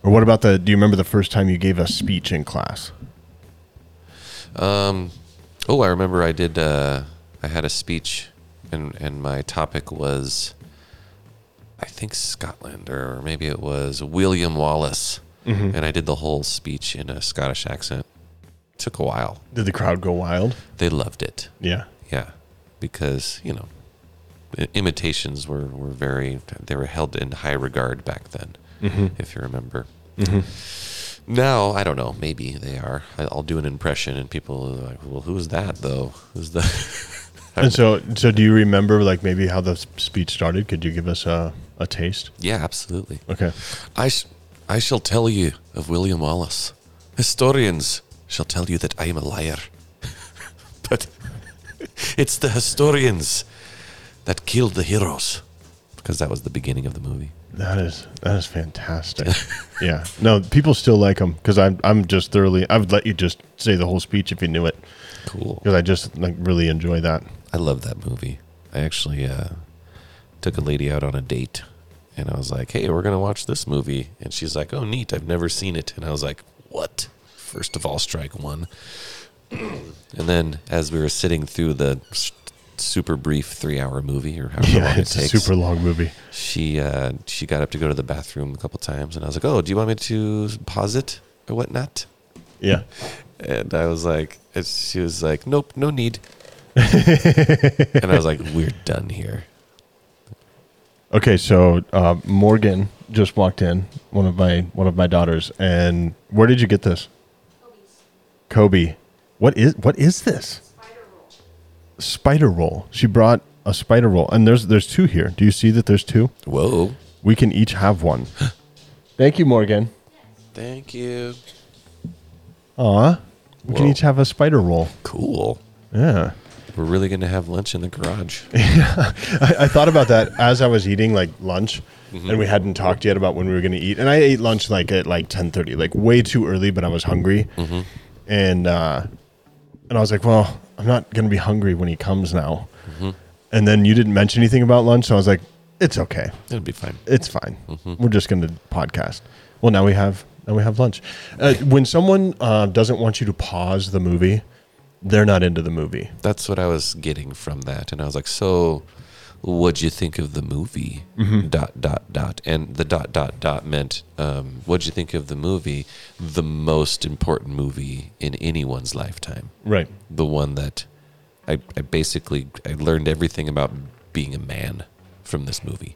Or what about the? Do you remember the first time you gave a speech in class? Um, oh, I remember I did. Uh, I had a speech, and and my topic was, I think Scotland, or maybe it was William Wallace, and I did the whole speech in a Scottish accent. Took a while. Did the crowd go wild? They loved it. Yeah. Yeah, because you know, imitations were were very they were held in high regard back then, mm-hmm. if you remember. Mm-hmm. Now I don't know. Maybe they are. I'll do an impression, and people are like, "Well, who's that though? Who's the?" <laughs> And so, so do you remember like maybe how the speech started? Could you give us a, a taste? yeah, absolutely. Okay. I sh- I shall tell you of William Wallace. Historians shall tell you that I am a liar, <laughs> but <laughs> it's the historians that killed the heroes, because that was the beginning of the movie. That is that is fantastic. <laughs> yeah. No, people still like them because I'm I'm just thoroughly. I would let you just say the whole speech if you knew it Cool. because I just like really enjoy that. I love that movie. I actually uh, took a lady out on a date, and I was like, "Hey, we're gonna watch this movie," and she's like, "Oh, neat! I've never seen it." And I was like, "What?" First of all, strike one. <clears throat> and then, as we were sitting through the super brief three-hour movie, or however Yeah, long it it's a takes, super long movie. she uh, she got up to go to the bathroom a couple times, and I was like, "Oh, do you want me to pause it or whatnot?" Yeah. And I was like, she was like, nope, no need. <laughs> and I was like, we're done here. Okay, so uh, Morgan just walked in, one of my one of my daughters, and where did you get this? Kobe. What is what is this? Spider roll. She brought a spider roll, and there's there's two here. Do you see that there's two? Whoa. We can each have one. <gasps> Thank you, Morgan. Thank you. Aw, we can Whoa. each have a spider roll. Cool. Yeah. We're really going to have lunch in the garage. <laughs> I, I thought about that as I was eating like lunch, and we hadn't talked yet about when we were going to eat. And I ate lunch like at like ten thirty, like way too early, but I was hungry, and uh, and I was like, well, I'm not going to be hungry when he comes now. And then you didn't mention anything about lunch, so I was like, it's okay, It'll be fine. it's fine. We're just going to podcast. Well, now we have now we have lunch. Uh, when someone uh, doesn't want you to pause the movie, they're not into the movie. That's what I was getting from that. And I was like, so what'd you think of the movie? Mm-hmm. Dot, dot, dot. And the dot, dot, dot meant, um, what'd you think of the movie? The most important movie in anyone's lifetime. Right. The one that I, I basically, I learned everything about being a man from this movie.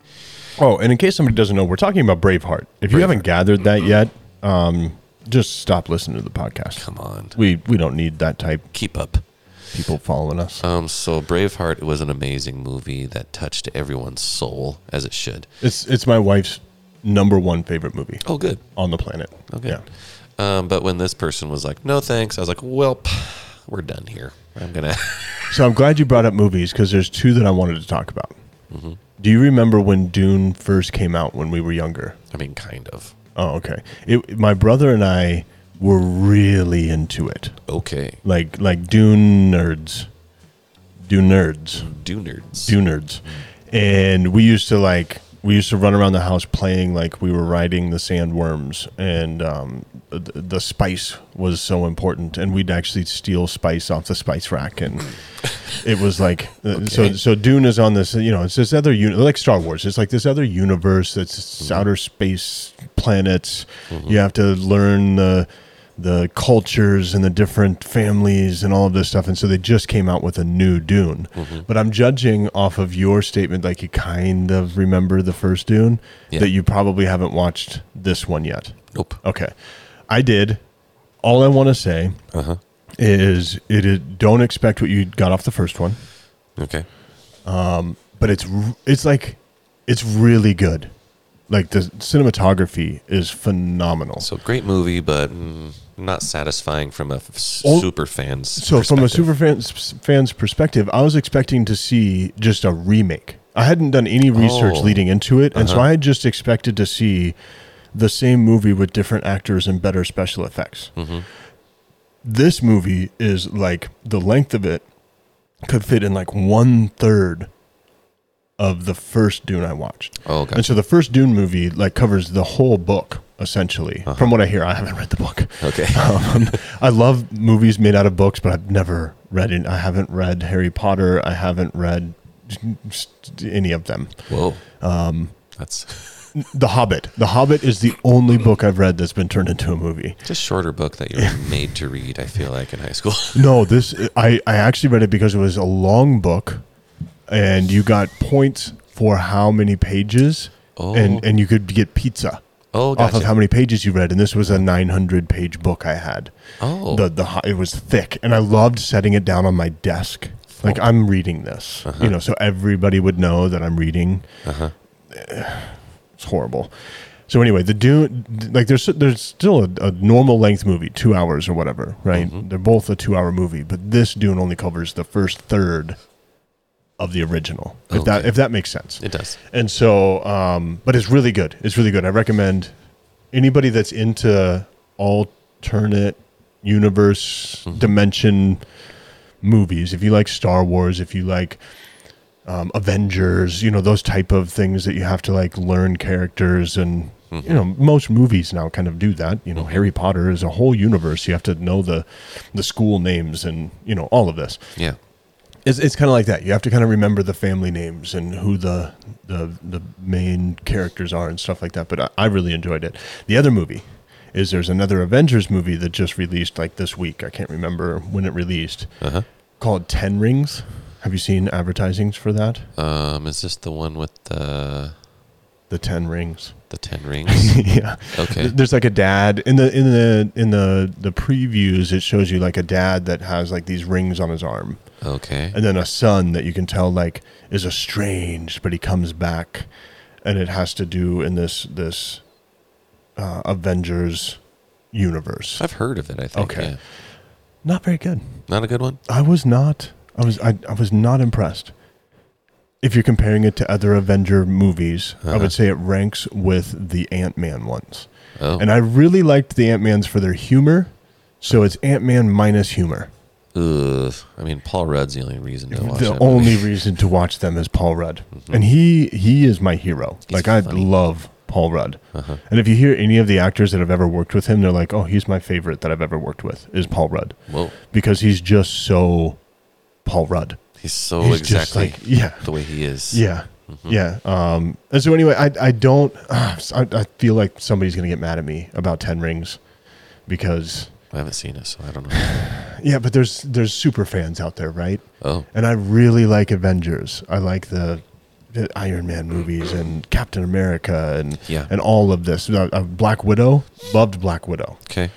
Oh, and in case somebody doesn't know, we're talking about Braveheart. If you Braveheart. haven't gathered that yet, um, just stop listening to the podcast. Come on. We we don't need that type Keep up. People following us. Um, so Braveheart was an amazing movie that touched everyone's soul as it should. It's it's my wife's number one favorite movie Oh, good. on the planet. Okay. Yeah. Um, but when this person was like, "No thanks," I was like, "Well, we're done here. I'm gonna." <laughs> So I'm glad you brought up movies because there's two that I wanted to talk about. Do you remember when Dune first came out when we were younger? I mean, kind of. Oh, okay. It, my brother and I were really into it, Okay. like like Dune nerds, Dune nerds. Dune nerds. do nerds. And we used to like we used to run around the house playing like we were riding the sandworms. And um, the, the spice was so important. And we'd actually steal spice off the spice rack. And it was like uh, <laughs> so so dune is on this you know it's this other uni- like star wars. It's like this other universe that's outer space planets. You have to learn the the cultures and the different families and all of this stuff. And so they just came out with a new Dune. But I'm judging off of your statement, like you kind of remember the first Dune, Yeah. that you probably haven't watched this one yet. Nope. Okay. I did. All I want to say Uh huh. is it is don't expect what you got off the first one, Okay. but it's it's like it's really good. Like the cinematography is phenomenal. So great movie, but mm, not satisfying from a f- super fan's. So from a super fans, fan's perspective, I was expecting to see just a remake. I hadn't done any research Oh. leading into it, and so Uh-huh. I had just expected to see the same movie with different actors and better special effects. Mhm. This movie is like the length of it could fit in like one third of the first Dune I watched. Oh, And so the first Dune movie like covers the whole book essentially. Uh-huh. From what I hear, I haven't read the book. Okay. <laughs> Um, I love movies made out of books, but I've never read it. I haven't read Harry Potter. I haven't read <laughs> any of them. Whoa. Um. That's The Hobbit. The Hobbit is the only book I've read that's been turned into a movie. it's a shorter book that you're <laughs> made to read. I feel like in high school. No, this I, I actually read it because it was a long book, and you got points for how many pages, Oh. and and you could get pizza. Oh, off of how many pages you read, and this was a 900 page book I had. Oh. the the it was thick, and I loved setting it down on my desk. Like Oh. I'm reading this, Uh-huh. you know, so everybody would know that I'm reading. Uh-huh. <sighs> It's horrible. So anyway, the Dune, like there's there's still a, a normal length movie, two hours or whatever, right? Mhm. They're both a two hour movie, but this Dune only covers the first third of the original. If that if that makes sense. It does. And so, um, but it's really good. It's really good. I recommend anybody that's into alternate universe Mhm. dimension movies. If you like Star Wars, if you like um, Avengers, you know those type of things that you have to like learn characters and. Mhm. You know, most movies now kind of do that. You know, Mhm. Harry Potter is a whole universe. You have to know the the school names and you know all of this Yeah. It's, it's kind of like that. You have to kind of remember the family names and who the, the the main characters are and stuff like that. But I, I really enjoyed it. The other movie is there's another Avengers movie that just released like this week. I can't remember when it released. Uh huh. Called Ten Rings. Have you seen advertisings for that? Um. Is this the one with the? The Ten Rings. The Ten <laughs> Rings. yeah. Okay. There's like a dad in the in the in the the previews. It shows you like a dad that has like these rings on his arm, Okay. and then a son that you can tell like is estranged, but he comes back, and it has to do in this this uh, Avengers universe. I've heard of it. I think. Okay. Yeah. Not very good. Not a good one. I was not. I was. I, I was not impressed. If you're comparing it to other Avenger movies, I Uh-huh. would say it ranks with the Ant Man ones. Oh. And I really liked the Ant Mans for their humor. So it's Ant Man minus humor. Ugh. I mean, Paul Rudd's the only reason to watch the only movie. reason to watch them is Paul Rudd, and he he is my hero. He's like I love Paul Rudd. Uh-huh. And if you hear any of the actors that have ever worked with him, they're like, "Oh, he's my favorite that I've ever worked with is Paul Rudd," Whoa. because he's just so Paul Rudd. He's so He's exactly like yeah, the way he is. yeah, Mm-hmm. yeah. Um, and so anyway, I I don't. Uh, <sighs> I, I feel like somebody's gonna get mad at me about Ten Rings because I haven't seen it, so I don't know. <sighs> <laughs> yeah, but there's there's super fans out there, right? Oh. And I really like Avengers. I like the, the Iron Man movies and Captain America and Yeah. and all of this. Uh, uh, Black Widow loved Black Widow. Okay.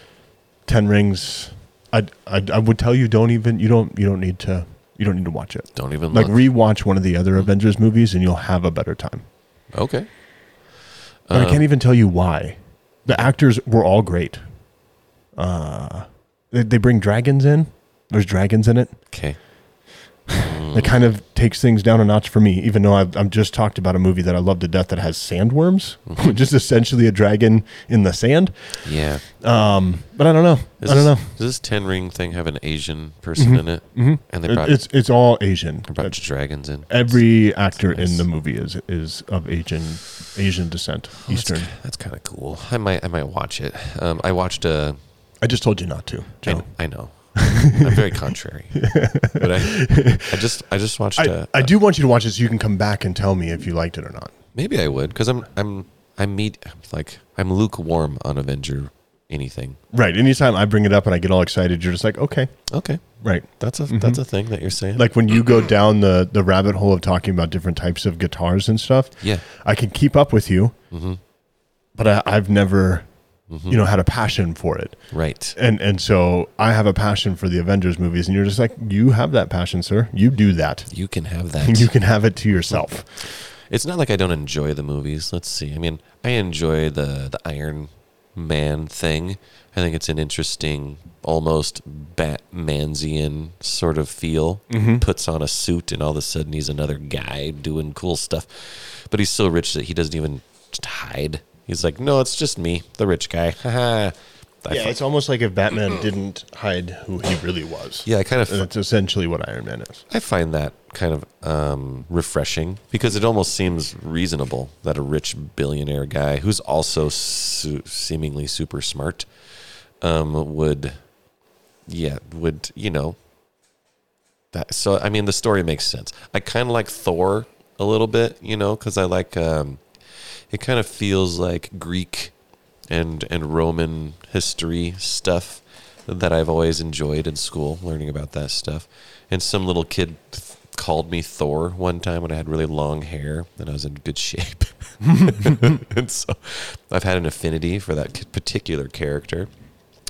Ten Rings. I, I I would tell you don't even you don't you don't need to you don't need to watch it. Don't even Like look. rewatch one of the other Avengers movies and you'll have a better time. okay. But I Um, can't even tell you why. The actors were all great. Uh, they, bring dragons in. There's dragons in it. Okay. It kind of takes things down a notch for me, even though I've, I've just talked about a movie that I love to death that has sandworms, Mm-hmm. <laughs> which is essentially a dragon in the sand. Yeah. Um, but I don't know. Does I don't know. this- Does this Ten Ring thing have an Asian person in it? Mhm. And they It- brought, it's it's all Asian. they brought dragons in. Every actor nice. in the movie is is of Asian Asian descent, Eastern. That's kind of cool. I might I might watch it. Um, I watched a. I just told you not to, I, Joe. I know. I'm very <laughs> contrary, but I, I just I just watched I, a. I do want you to watch it so you can come back and tell me if you liked it or not. Maybe I would because I'm I'm I'm meet like I'm lukewarm on Avenger anything. Right. Anytime I bring it up and I get all excited, you're just like, okay, Okay, right. that's a that's a thing that you're saying. Like when you go down the the rabbit hole of talking about different types of guitars and stuff. yeah, I can keep up with you, hmm but I, I've never, Mm-hmm. you know, had a passion for it. right. And and so I have a passion for the Avengers movies, and you're just like, you have that passion, sir. You do that. You can have that. <laughs> You can have it to yourself. It's not like I don't enjoy the movies. Let's see. I mean, I enjoy the the Iron Man thing. I think it's an interesting, almost Batmansian sort of feel. Mm-hmm. Puts on a suit, and all of a sudden he's another guy doing cool stuff. But he's so rich that he doesn't even hide. He's like, no, it's just me, the rich guy. <laughs> Yeah, it's almost like if Batman didn't hide who he really was. yeah, I kind of And that's essentially what Iron Man is. I find that kind of um, refreshing because it almost seems reasonable that a rich billionaire guy who's also su- seemingly super smart um, would, yeah, would you know. That, so I mean, the story makes sense. I kind of like Thor a little bit, you know, because I like. Um, it kind of feels like Greek and and Roman history stuff that I've always enjoyed in school, learning about that stuff. And some little kid th- called me Thor one time when I had really long hair and I was in good shape. <laughs> <laughs> and so I've had an affinity for that particular character.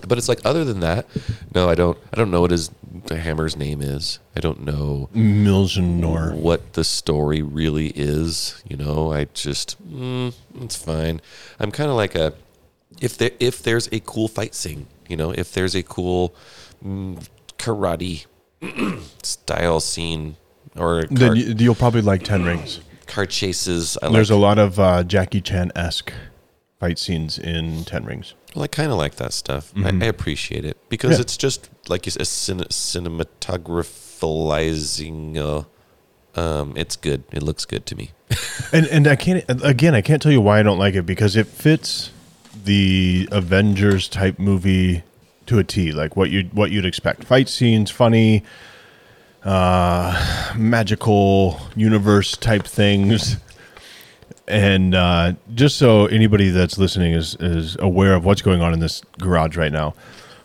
But it's like other than that, no, I don't. I don't know what his the Hammer's name is. I don't know Mjolnir. what the story really is. You know, I just mm, it's fine. I'm kind of like a if there if there's a cool fight scene, you know, if there's a cool mm, karate <clears throat> style scene or car, Then you, you'll probably like Ten Rings. car chases, I There's a lot of uh, Jackie Chan esque fight scenes in Ten Rings. well, I kind of like that stuff. I, I appreciate it because Mm-hmm. Yeah. it's just like you said, cin- cinematographizing. Uh, um, it's good. It looks good to me. <laughs> And and I can't again I can't tell you why I don't like it because it fits the Avengers type movie to a T, like what you what you'd expect. Fight scenes, funny, uh, magical universe type things. And uh, just so anybody that's listening is is aware of what's going on in this garage right now,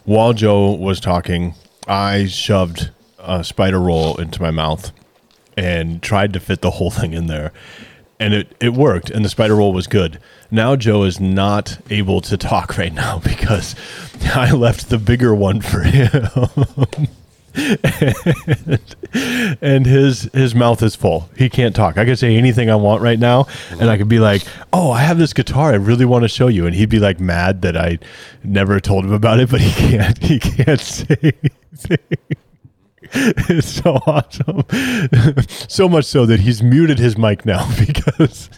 while Joe was talking, I shoved a spider roll into my mouth and tried to fit the whole <laughs> thing in there. and it, it worked and the spider roll was good now joe is not able to talk right now <laughs> because i left the bigger one for him <laughs> and, <laughs> and his his mouth is full he can't talk i can say anything i want right now and i could be like oh i have this guitar i really want to show you and he'd be like mad that i never told him about it but he can't he can't <laughs> say anything it's so awesome. <laughs> so much so that he's muted his mic now because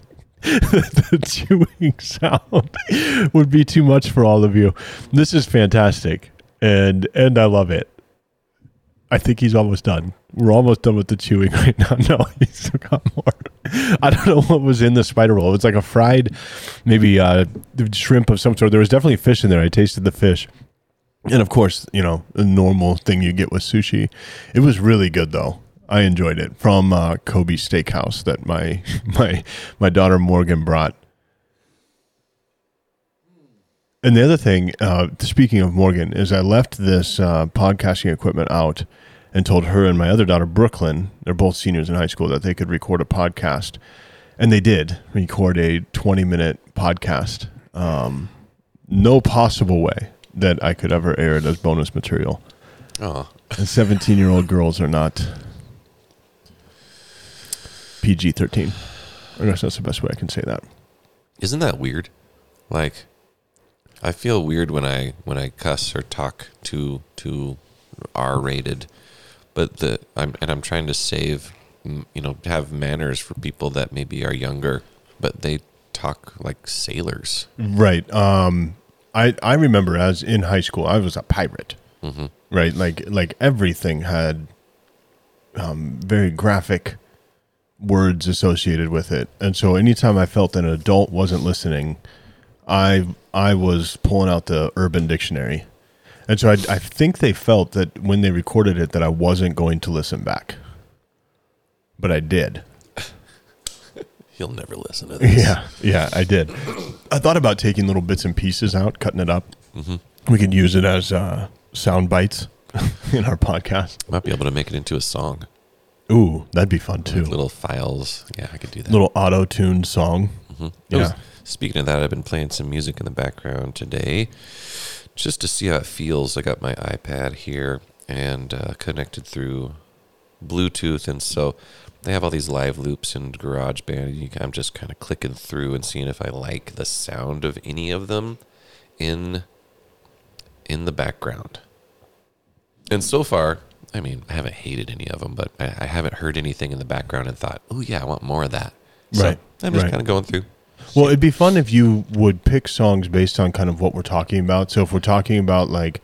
the chewing sound would be too much for all of you. This is fantastic. And and I love it. I think he's almost done. We're almost done with the chewing <laughs> right now. No, he's still got more. I don't know what was in the spider roll. It was like a fried, maybe uh, shrimp of some sort. There was definitely fish in there. I tasted the fish and of course, you know, the normal thing you get with sushi. It was really good though. I enjoyed it from uh, Kobe Steakhouse that my <laughs> my my daughter Morgan brought. And the other thing, uh, speaking of Morgan, is I left this uh, podcasting equipment out and told her and my other daughter Brooklyn, they're both seniors in high school, that they could record a podcast, and they did record a twenty minute podcast. Um, no possible way that I could ever air it as bonus material. Oh, And 17 year old girls are not PG 13. I guess that's the best way I can say that. isn't that weird? Like, I feel weird when I when I cuss or talk too too R rated, but the I'm and I'm trying to save, you know, have manners for people that maybe are younger, but they talk like sailors. Right. Um, I, I remember as in high school, I was a pirate. hmm Right. Like, like everything had um, very graphic words associated with it. And so anytime I felt that an adult wasn't listening, I I was pulling out the Urban Dictionary, and so I, I think they felt that when they recorded it that I wasn't going to listen back, but I did. <laughs> He'll never listen to this. Yeah, yeah, I did. I thought about taking little bits and pieces out, cutting it up. hmm We could use it as uh, sound bites <laughs> in our podcast. Might be able to make it into a song. Ooh, that'd be fun too. Like little files. Yeah, I could do that. Little auto-tuned song. hmm Yeah. Speaking of that, I've been playing some music in the background today, just to see how it feels. I got my iPad here and uh, connected through Bluetooth, and so they have all these live loops in GarageBand. And you, can- I'm just kind of clicking through and seeing if I like the sound of any of them in in the background. And so far, I mean, I haven't hated any of them, but I, I haven't heard anything in the background and thought, "Oh yeah, I want more of that." So Right, I'm just right. kind of going through. Well, it'd be fun if you would pick songs based on kind of what we're talking about. So if we're talking about like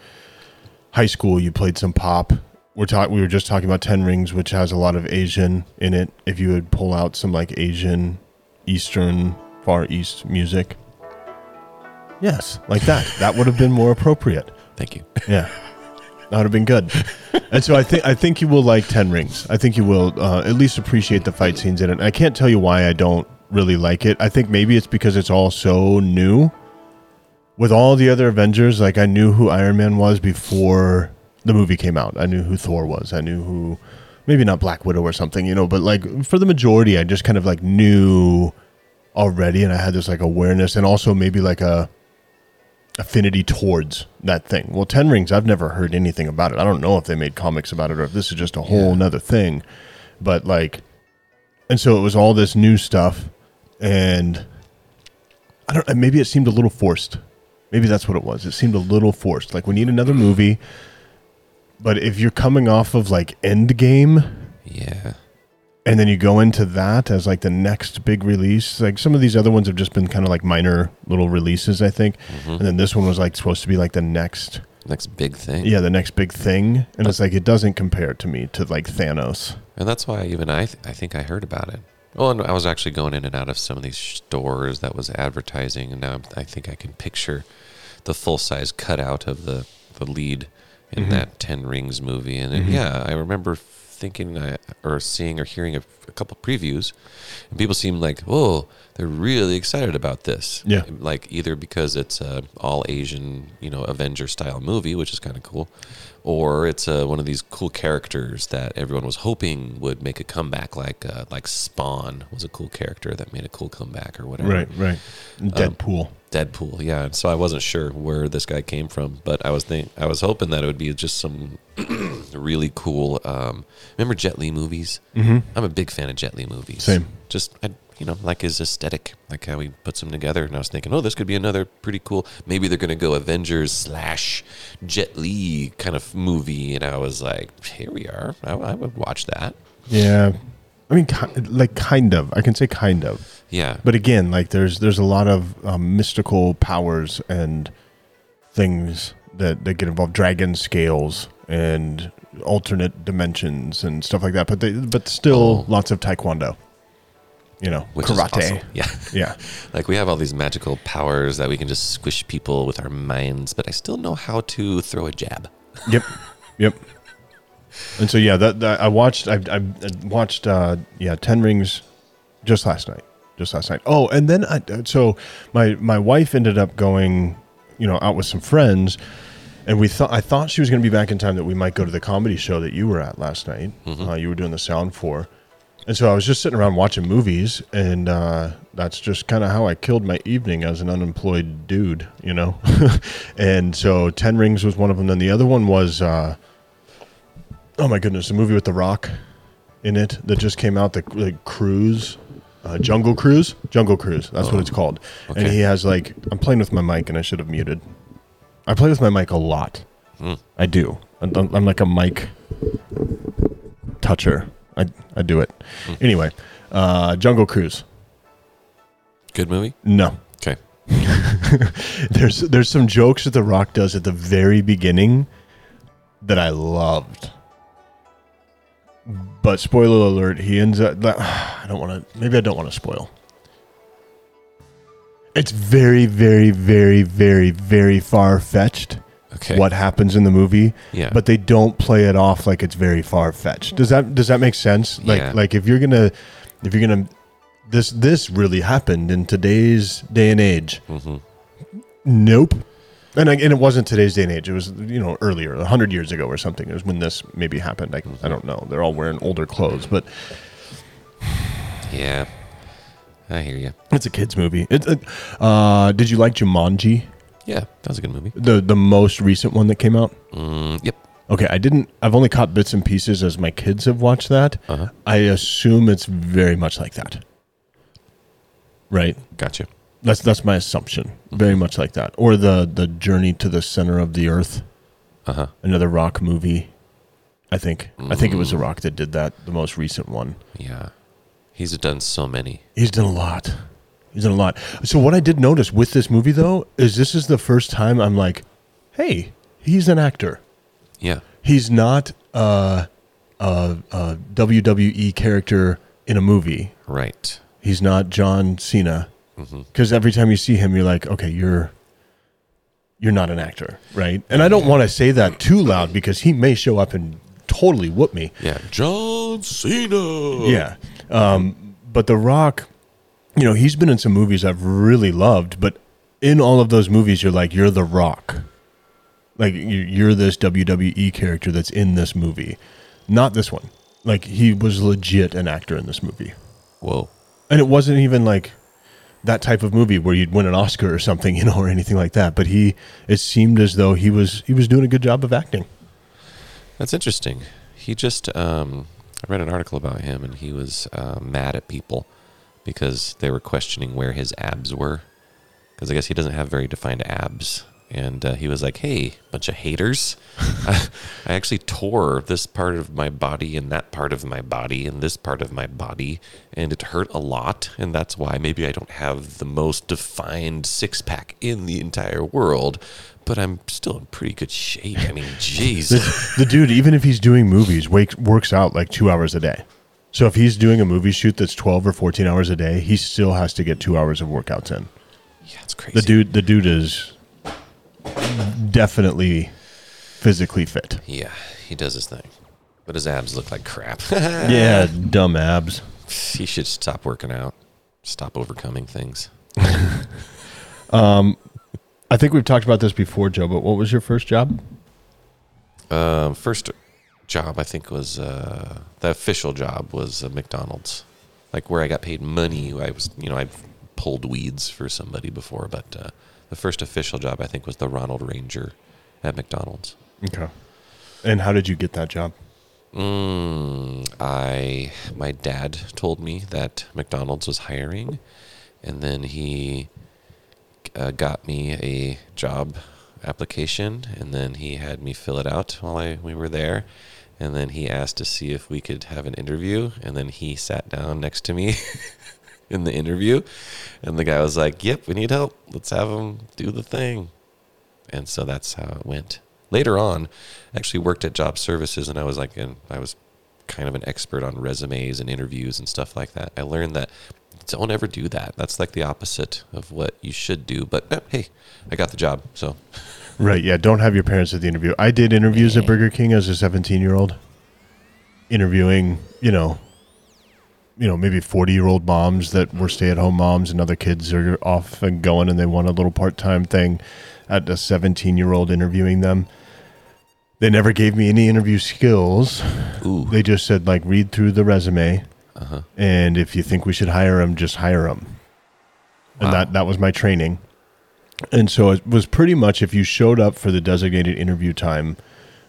high school, you played some pop. We're talking. We were just talking about Ten Rings, which has a lot of Asian in it. If you would pull out some like Asian, Eastern, Far East music, yes, like that, <laughs> that would have been more appropriate. Thank you. <laughs> Yeah, that would have been good. And so I think I think you will like Ten Rings. I think you will uh, at least appreciate the fight scenes in it. I can't tell you why I don't really like it. I think maybe it's because it's all so new. With all the other Avengers, like I knew who Iron Man was before the movie came out. I knew who Thor was. I knew who maybe not Black Widow or something, you know, but like for the majority I just kind of like knew already and I had this like awareness and also maybe like a affinity towards that thing. Well, Ten Rings, I've never heard anything about it. I don't know if they made comics about it or if this is just a whole Yeah. nother thing. But like, and so it was all this new stuff, and I don't. Maybe it seemed a little forced. Maybe that's what it was. It seemed a little forced. Like we need another movie, but if you're coming off of like Endgame, Yeah. and then you go into that as like the next big release. Like some of these other ones have just been kind of like minor little releases, I think. hmm And then this one was like supposed to be like the next, Next big thing. yeah, the next big thing. And it's like it doesn't compare to me to like Thanos. And that's why even I, th- I think I heard about it. Well, and I was actually going in and out of some of these stores that was advertising, and now I'm- I think I can picture the full size cutout of the the lead in Mhm. that Ten Rings movie. And Mhm. yeah, I remember thinking uh, or seeing or hearing a, a couple previews, and people seemed like, oh, they're really excited about this. Yeah. Like either because it's a all Asian, you know, Avenger style movie, which is kind of cool, or it's uh, one of these cool characters that everyone was hoping would make a comeback, like uh, like Spawn was a cool character that made a cool comeback or whatever. Right, right. Deadpool. Deadpool, yeah. So I wasn't sure where this guy came from, but I was think I was hoping that it would be just some <clears throat> really cool. Um, remember Jet Li movies? Mm-hmm. I'm a big fan of Jet Li movies. Same. Just I, you know, like his aesthetic, like how he puts them together. And I was thinking, oh, this could be another pretty cool. Maybe they're going to go Avengers slash Jet Li kind of movie. And I was like, here we are. I, I would watch that. yeah. I mean, like kind of. I can say kind of. Yeah, But again, like there's there's a lot of um, mystical powers and things that that get involved, dragon scales and alternate dimensions and stuff like that. But they, but still Oh. lots of taekwondo. You know, which karate. awesome. <laughs> Yeah. Yeah, <laughs> Like we have all these magical powers that we can just squish people with our minds, but I still know how to throw a jab. <laughs> yep, yep. And so yeah, that, that I watched. I, I watched. Uh, yeah, Ten Rings, just last night. Just last night. Oh, and then I, so my my wife ended up going, you know, out with some friends, and we thought I thought she was going to be back in time that we might go to the comedy show that you were at last night. Uh, you were doing the sound for. And so I was just sitting around watching movies, and uh, that's just kind of how I killed my evening as an unemployed dude, you know. <laughs> and so Ten Rings was one of them. Then the other one was, uh, oh my goodness, a movie with The Rock in it that just came out, the like, Cruise, uh, Jungle Cruise, Jungle Cruise. That's what it's called. And he has like, I'm playing with my mic, and I should have muted. I play with my mic a lot. I do. I'm, I'm like a mic toucher. I, I do it. Anyway, uh, Jungle Cruise. Good movie? No. Okay. <laughs> There's there's some jokes that The Rock does at the very beginning that I loved. But spoiler alert, he ends up <sighs> I don't want to maybe I don't want to spoil. It's very very very very very far fetched Okay. what happens in the movie. Yeah. But they don't play it off like it's very far fetched. Does that does that make sense? Like Yeah. like if you're gonna if you're gonna this this really happened in today's day and age. Mm-hmm. Nope. And, I, and it wasn't today's day and age. It was you know earlier, hundred years ago or something. It was when this maybe happened. I, I don't know. They're all wearing older clothes, but Yeah. I hear you. it's a kids movie. It, it, uh, did you like Jumanji, Yeah, that was a good movie. the the most recent one that came out? Mm, yep. Okay, I didn't. I've only caught bits and pieces as my kids have watched that. Uh-huh. I assume it's very much like that. Right. Gotcha. That's that's my assumption. Very much like that, or the the journey to the center of the earth. Uh huh. Another rock movie. I think. I think it was the Rock that did that. The most recent one. Yeah. He's done so many. He's done a lot. He's done a lot. So what I did notice with this movie though is this is the first time I'm like, hey, he's an actor. Yeah. he's not a, a, a WWE character in a movie. Right. He's not John Cena. Mm-hmm. Because every time you see him, you're like, okay, you're you're not an actor, right? And I don't want to say that too loud because he may show up and totally whoop me. Yeah. John Cena. Yeah. Um, but The Rock, you know, he's been in some movies I've really loved, but in all of those movies, you're like, you're The Rock. Like, you- you're this WWE character that's in this movie, not this one. Like, he was legit an actor in this movie. Whoa. And it wasn't even like that type of movie where you'd win an Oscar or something, you know, or anything like that. But he, it seemed as though he was he was doing a good job of acting. That's interesting. He just, um, I read an article about him and he was uh, mad at people because they were questioning where his abs were. Because I guess he doesn't have very defined abs. And uh, he was like, hey, bunch of haters. I, <laughs> I actually tore this part of my body and that part of my body and this part of my body. And it hurt a lot. And that's why maybe I don't have the most defined six pack in the entire world. But I'm still in pretty good shape. I mean, <laughs> jeez. the, the dude, even if he's doing movies, wakes, works out like two hours a day. So if he's doing a movie shoot that's twelve or fourteen hours a day, he still has to get two hours of workouts in. Yeah, it's crazy. The dude, the dude is definitely physically fit. Yeah, he does his thing. But his abs look like crap. <laughs> yeah, dumb abs. he should stop working out. Stop overcoming things. <laughs> um I think we've talked about this before, Joe. But what was your first job? Um, first job I think was uh, the official job was uh, McDonald's, like where I got paid money. I was, you know, I've pulled weeds for somebody before, but uh, the first official job I think was the Ronald Ranger at McDonald's. Okay. And how did you get that job? Mm, I my dad told me that McDonald's was hiring, and then he uh, got me a job application, and then he had me fill it out while I we were there, and then he asked to see if we could have an interview, and then he sat down next to me <laughs> in the interview, and the guy was like, "Yep, we need help. Let's have him do the thing," and so that's how it went. Later on I actually worked at job services and i was like and i was kind of an expert on resumes and interviews and stuff like that. I learned that don't ever do that. That's like the opposite of what you should do. But hey i got the job so <laughs> Right. Yeah. Don't have your parents at the interview. I did interviews at Burger King as a 17 year old, interviewing, you know, you know, maybe 40 year old moms that were stay at home moms and other kids are off and going and they want a little part time thing at a 17 year old interviewing them. They never gave me any interview skills. ooh They just said, like, read through the resume. uh-huh And if you think we should hire him, just hire him. And Wow. that, that was my training. And so it was pretty much if you showed up for the designated interview time,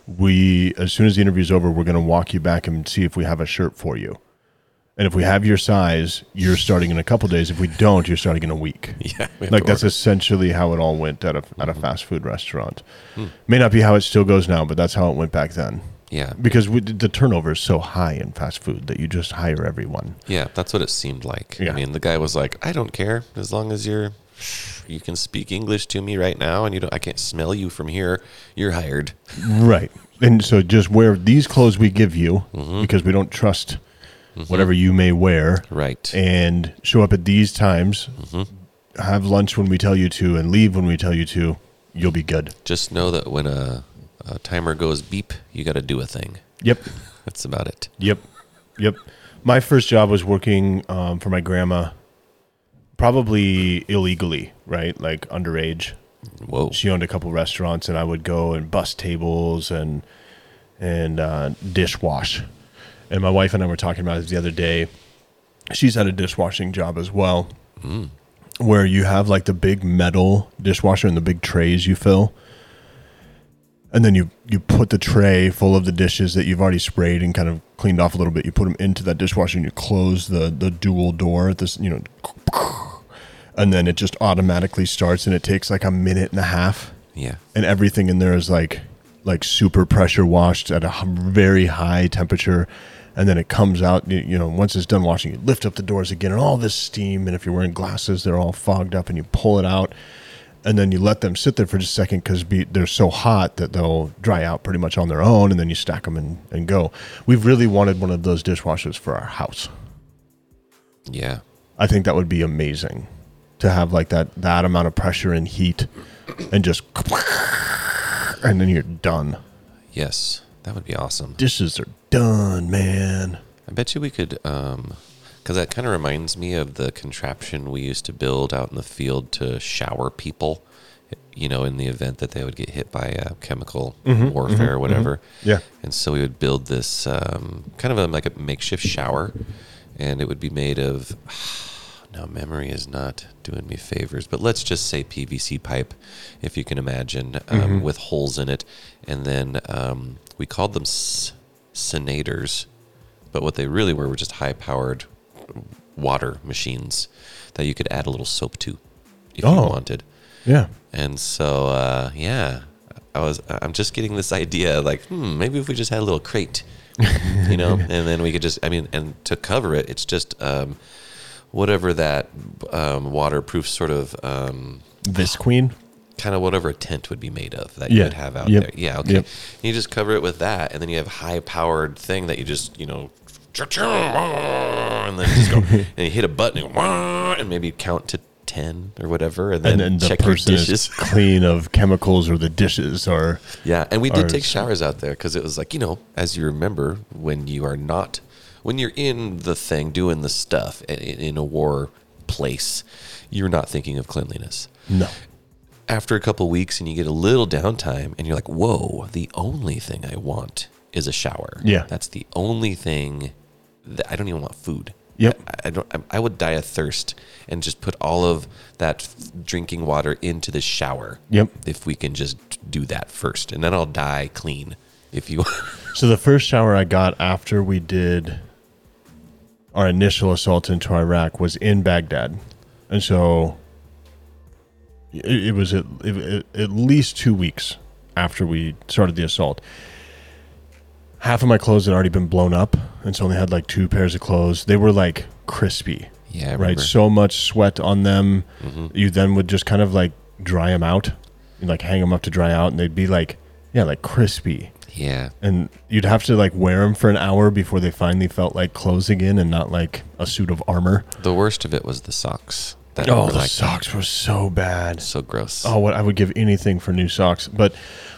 we, as soon as the interview's over, we're going to walk you back and see if we have a shirt for you. And if we have your size, you're starting in a couple days. If we don't, you're starting in a week. <laughs> yeah we Like that's order. essentially how it all went at a at a mm-hmm. fast food restaurant. Hmm. May not be how it still goes now, but that's how it went back then. yeah Because we, the turnover is so high in fast food that you just hire everyone. yeah that's what it seemed like Yeah. i mean the guy was like i don't care as long as you're you can speak english to me right now and you don't i can't smell you from here you're hired Right. And so just wear these clothes we give you mm-hmm. because we don't trust mm-hmm. whatever you may wear right and show up at these times, mm-hmm. have lunch when we tell you to, and leave when we tell you to. You'll be good. Just know that when a, a timer goes beep, you got to do a thing. Yep. <laughs> That's about it. Yep. Yep. My first job was working um, for my grandma, probably illegally, right? Like underage. Whoa. She owned a couple restaurants, and I would go and bust tables and and uh, dishwash. And my wife and I were talking about it the other day. She's had a dishwashing job as well, where you have like the big metal dishwasher and the big trays you fill, and then you you put the tray full of the dishes that you've already sprayed and kind of cleaned off a little bit. You put them into that dishwasher and you close the the dual door at this, you know, and then it just automatically starts and it takes like a minute and a half Yeah. and everything in there is like like super pressure washed at a very high temperature and then it comes out you, you know once it's done washing you lift up the doors again and all this steam and if you're wearing glasses they're all fogged up and you pull it out and then you let them sit there for just a second because they're so hot that they'll dry out pretty much on their own and then you stack them and, and go we've really wanted one of those dishwashers for our house Yeah. I think that would be amazing to have like that that amount of pressure and heat and just <laughs> and then you're done. Yes. That would be awesome. Dishes are done, man. I bet you we could, um, because that kind of reminds me of the contraption we used to build out in the field to shower people. You know, in the event that they would get hit by a chemical warfare or whatever. Yeah. And so we would build this um, kind of a, like a makeshift shower, and it would be made of. <sighs> Now, memory is not doing me favors, but let's just say PVC pipe, if you can imagine, um, with holes in it. And then um, we called them s- senators, but what they really were were just high powered water machines that you could add a little soap to if you Oh. wanted. Yeah. And so, uh, yeah, I was, I'm just getting this <laughs> idea like, hmm, maybe if we just had a little crate, you know, <laughs> and then we could just, I mean, and to cover it, it's just um, whatever that um, waterproof sort of, um, Visqueen. kind of whatever a tent would be made of that you would have out Yep. there. Yeah, okay. Yep. You just cover it with that, and then you have high powered thing that you just, you know, and then just go <laughs> and you hit a button and, and maybe count to ten or whatever, and then, and then the check your dishes. is <laughs> clean of chemicals or the dishes or Yeah, and we did take showers out there because it was like you know, as you remember, when you are not, when you're in the thing doing the stuff in, in a war place, you're not thinking of cleanliness. no. After a couple weeks, and you get a little downtime, and you're like, "Whoa! The only thing I want is a shower. Yeah. that's the only thing I don't even want food. Yep. I, I don't. I, I would die of thirst and just put all of that f- drinking water into the shower Yep. if we can just do that first, and then I'll die clean. If you, <laughs> So the first shower I got after we did our initial assault into Iraq was in Baghdad, and so it, it was at, it, at least two weeks after we started the assault. Half of my clothes had already been blown up, and so only had like two pairs of clothes. They were like crispy, yeah, right? So much sweat on them. Mhm. You then would just kind of like dry them out, You'd, like hang them up to dry out, and they'd be like, yeah, like crispy yeah, and you'd have to like wear them for an hour before they finally felt like clothes again and not like a suit of armor. the worst of it was the socks. That Oh, the socks were so bad. so gross. Oh, what I would give anything for new socks. But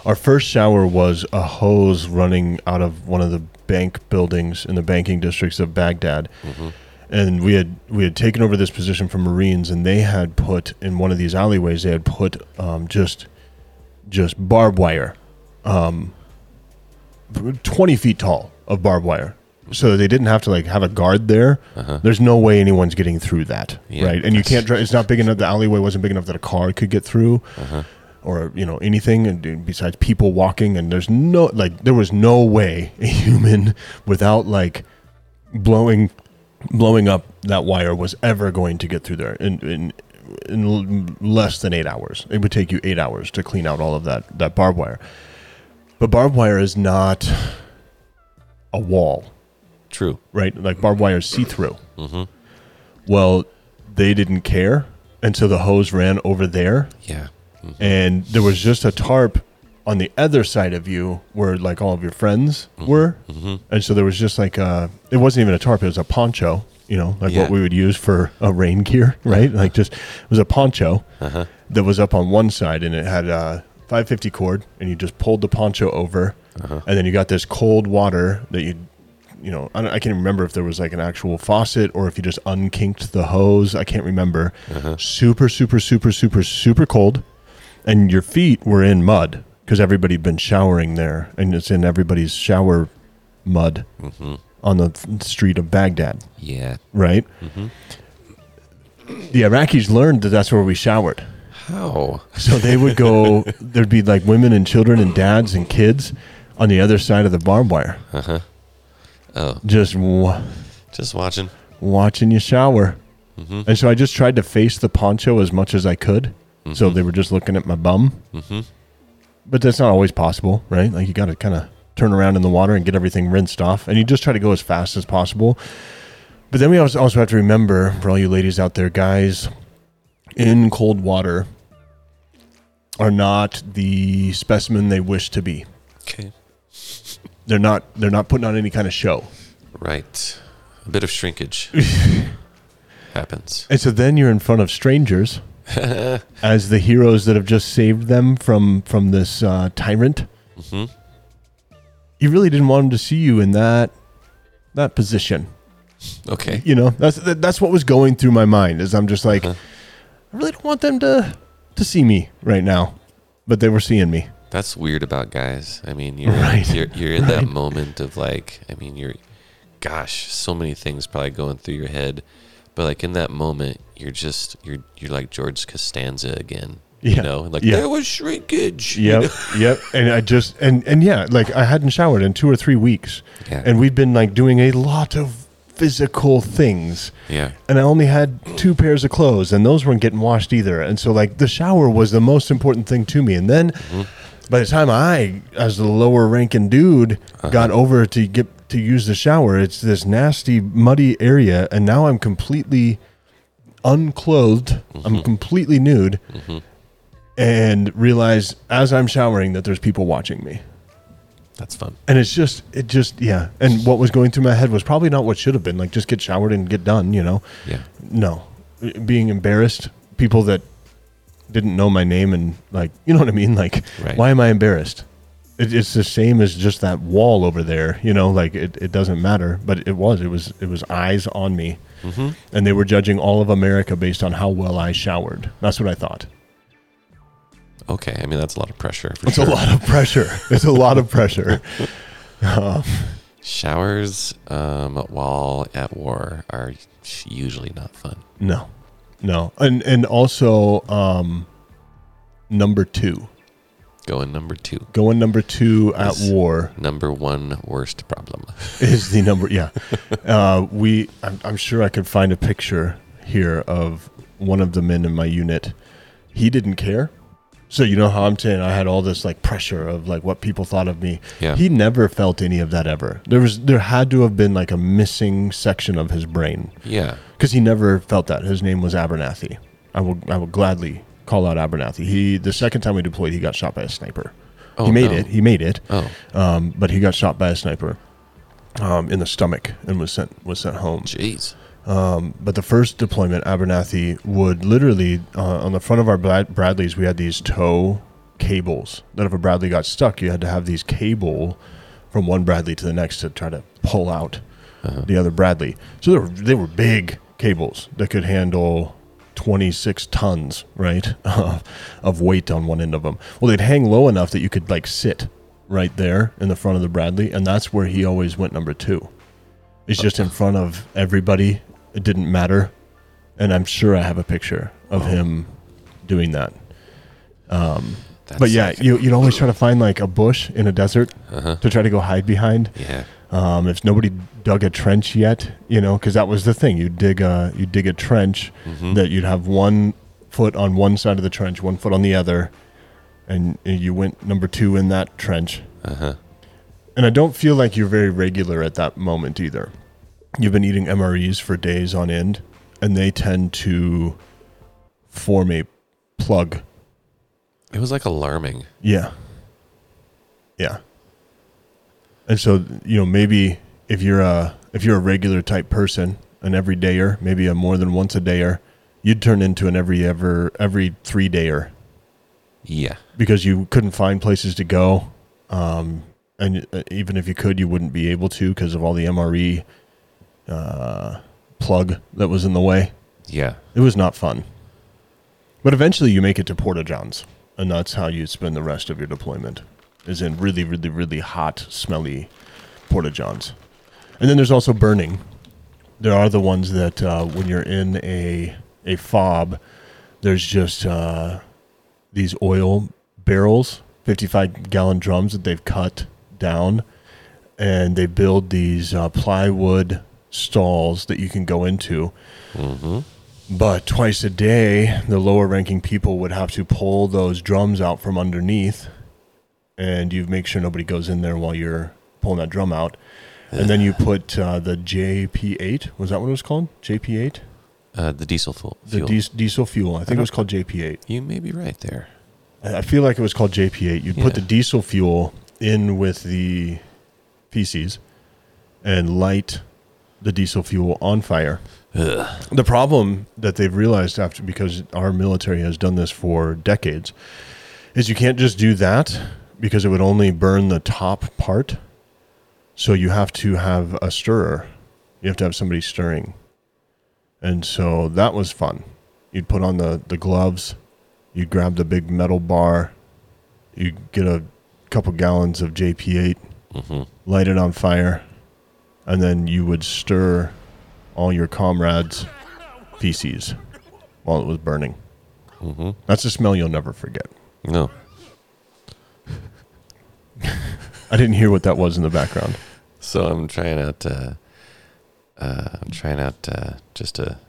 our first shower was a hose running out of one of the bank buildings in the banking districts of Baghdad. Mhm. And we had we had taken over this position from Marines, and they had put in one of these alleyways. They had put um, just just barbed wire, um, twenty feet tall of barbed wire, so they didn't have to like have a guard there. Uh-huh. There's no way anyone's getting through that, Yeah, right? And you can't. Dri- it's not big enough. The alleyway wasn't big enough that a car could get through, Uh-huh. or you know anything. And besides people walking, and there's no like there was no way a human without like blowing blowing up that wire was ever going to get through there in in in less than eight hours. It would take you eight hours to clean out all of that that barbed wire. But barbed wire is not a wall True. right? Like barbed wire is see through. Mm-hmm. Well, they didn't care, and so the hose ran over there, Yeah. Mhm. and there was just a tarp on the other side of you where like all of your friends were, Mm-hmm. and so there was just like a. It wasn't even a tarp; it was a poncho. You know, like Yeah. what we would use for a rain gear, <laughs> right? like just it was a poncho Uh-huh. that was up on one side, and it had a 550 cord, and you just pulled the poncho over, Uh-huh. and then you got this cold water that you you know I, I can't remember if there was like an actual faucet or if you just unkinked the hose i can't remember Uh-huh. super super super super super cold and your feet were in mud because everybody had been showering there and it's in everybody's shower mud Mm-hmm. on the street of baghdad Yeah. right Mm-hmm. the iraqis learned that that's where we showered How? so they would go <laughs> there'd be like women and children and dads and kids on the other side of the barbed wire Uh-huh. Oh, just wa- just watching. watching you shower. Mm-hmm. And so I just tried to face the poncho as much as I could. So they were just looking at my bum. Mm-hmm. But that's not always possible, right? Like you got to kind of turn around in the water and get everything rinsed off. And you just try to go as fast as possible. But then we also also have to remember for all you ladies out there, guys, in cold water are not the specimen they wish to be. Okay. <laughs> They're not they're not putting on any kind of show. Right. A bit of shrinkage <laughs> happens. And so then you're in front of strangers <laughs> as the heroes that have just saved them from from this uh, tyrant. Mm-hmm. You really didn't want them to see you in that that position. Okay. You know, that's that, that's what was going through my mind. Is I'm just like, Uh-huh. I really don't want them to to see me right now, but they were seeing me. That's weird about guys. I mean, you're Right. you're, you're in that moment of like, I mean, you're, gosh, so many things probably going through your head, but like in that moment, you're just you're you're like George Costanza again. Yeah. You know, like Yeah. there was shrinkage. you Yep, know? <laughs> yep. And I just and and yeah, like I hadn't showered in two or three weeks, Yeah. and we'd been like doing a lot of physical things. yeah. and I only had two pairs of clothes, and those weren't getting washed either. And so, like, the shower was the most important thing to me. And then, mm-hmm. By the time I, as the lower ranking dude, uh-huh. got over to get to use the shower, it's this nasty, muddy area, and now I'm completely unclothed. I'm mm-hmm. completely nude, mm-hmm. and realize as I'm showering that there's people watching me. That's fun. And it's just, it just, yeah. And what was going through my head was probably not what should have been. Like, just get showered and get done, you know? Yeah. No, being embarrassed, people that didn't know my name and like you know what I mean. Like, Right. why am I embarrassed? It, it's the same as just that wall over there. You know, like it, it doesn't matter. But it was. It was. It was eyes on me, Mm-hmm. and they were judging all of America based on how well I showered. That's what I thought. Okay, I mean that's a lot of pressure. It's sure. a lot of pressure. <laughs> It's a lot of pressure. Um, Showers um, while at war are usually not fun. no, no, and and also um, number two, Going number two. going number two at Yes. war Number one worst problem. <laughs> is the number. Yeah, uh, we. I'm, I'm sure I could find a picture here of one of the men in my unit. He didn't care. So you know how I'm saying I had all this like pressure of like what people thought of me. Yeah. He never felt any of that ever. There was there had to have been like a missing section of his brain Yeah. because he never felt that. His name was Abernathy. I will I will gladly call out Abernathy. He the second time we deployed, he got shot by a sniper. Oh, he made no. it. He made it. Oh, Um, but he got shot by a sniper um, in the stomach and was sent was sent home. jeez. Um, but the first deployment, Abernathy would literally uh, on the front of our Brad- Bradleys, we had these tow cables that if a Bradley got stuck, you had to have these cable from one Bradley to the next to try to pull out Uh-huh. the other Bradley. So they were they were big cables that could handle 26 tons, right, <laughs> of weight on one end of them. Well, they'd hang low enough that you could like sit right there in the front of the Bradley, and that's where he always went number two. It's just in front of everybody. It didn't matter, and I'm sure I have a picture of him doing that. That's But yeah, you, you'd always try to find like a bush in a desert Uh-huh. to try to go hide behind. Yeah. Um, if nobody dug a trench yet, you know, because that was the thing. You dig a you dig a trench Mhm. that you'd have one foot on one side of the trench, one foot on the other, and you went number two in that trench. Uh huh. And I don't feel like you're very regular at that moment either. You've been eating MREs for days on end, and they tend to form a plug. It was like alarming. Yeah. Yeah. And so, you know, maybe if you're a if you're a regular type person, an everydayer, maybe a more than once a dayer, you'd turn into an every ever every three dayer Yeah. because you couldn't find places to go. Um, and uh, even if you could, you wouldn't be able to because of all the MRE uh, plug that was in the way. Yeah. It was not fun. But eventually you make it to Porta Johns, and that's how you spend the rest of your deployment. Is in really, really, really hot, smelly Porta Johns. And then there's also burning. There are the ones that uh, when you're in a a fob, there's just uh, these oil barrels, 55 gallon drums that they've cut down, and they build these uh, plywood stalls that you can go into. Mm-hmm. But twice a day, the lower ranking people would have to pull those drums out from underneath, and you make sure nobody goes in there while you're pulling that drum out. And then you put uh, the JP8. Was that what it was called? JP8? Uh, the diesel fuel. The dis- diesel fuel. I think it was called JP8. you may be right there. I I feel like it was called JP8. You'd put the diesel fuel in with the feces and light the diesel fuel on fire. Ugh. The problem that they've realized after because our military has done this for decades is you can't just do that because it would only burn the top part. So you have to have a stirrer. You have to have somebody stirring. And so that was fun. You'd put on the, the gloves, you'd grab the big metal bar, you'd get a couple gallons of JP8, Mm-hmm. light it on fire, and then you would stir all your comrades' feces while it was burning. Mm-hmm. That's a smell you'll never forget. No. <laughs> I didn't hear what that was in the background. So I'm trying out. Uh, uh, I'm trying out uh, just a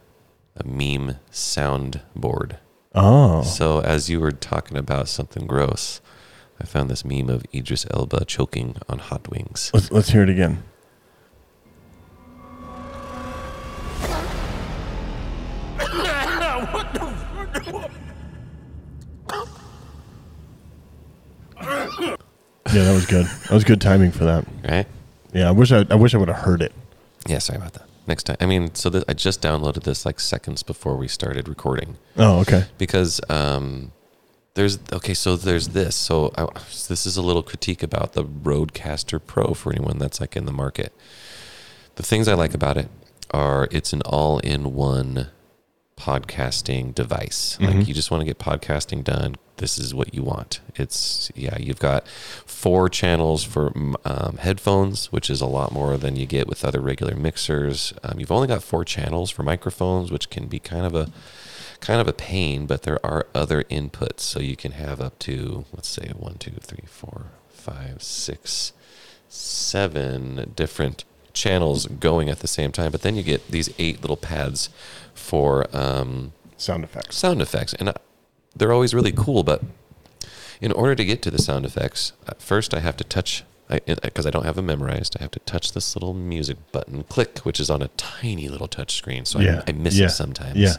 a meme soundboard. Oh, So as you were talking about something gross, I found this meme of Idris Elba choking on hot wings. let's, let's hear it again. Yeah, that was good. That was good timing for that. Right? Yeah, I wish I, I wish I would have heard it. Yeah. Sorry about that. next time. I mean, so th- I just downloaded this like seconds before we started recording Oh, okay. because um, there's okay. So there's this. So I, this is a little critique about the Rodecaster Pro for anyone that's like in the market. The things I like about it are it's an all-in-one podcasting device. Like you just want to get podcasting done. This is what you want. It's yeah. You've got four channels for um, headphones, which is a lot more than you get with other regular mixers. Um, you've only got four channels for microphones, which can be kind of a kind of a pain, but there are other inputs. So you can have up to, let's say, one, two, three, four, five, six, seven different channels going at the same time. But then you get these eight little pads for um, Sound effects. sound effects. And uh, they're always really cool, but in order to get to the sound effects, first I have to touch because I, don't have them memorized. I have to touch this little music button, click, which is on a tiny little touch screen, so Yeah. I, I miss Yeah. it sometimes. Yeah.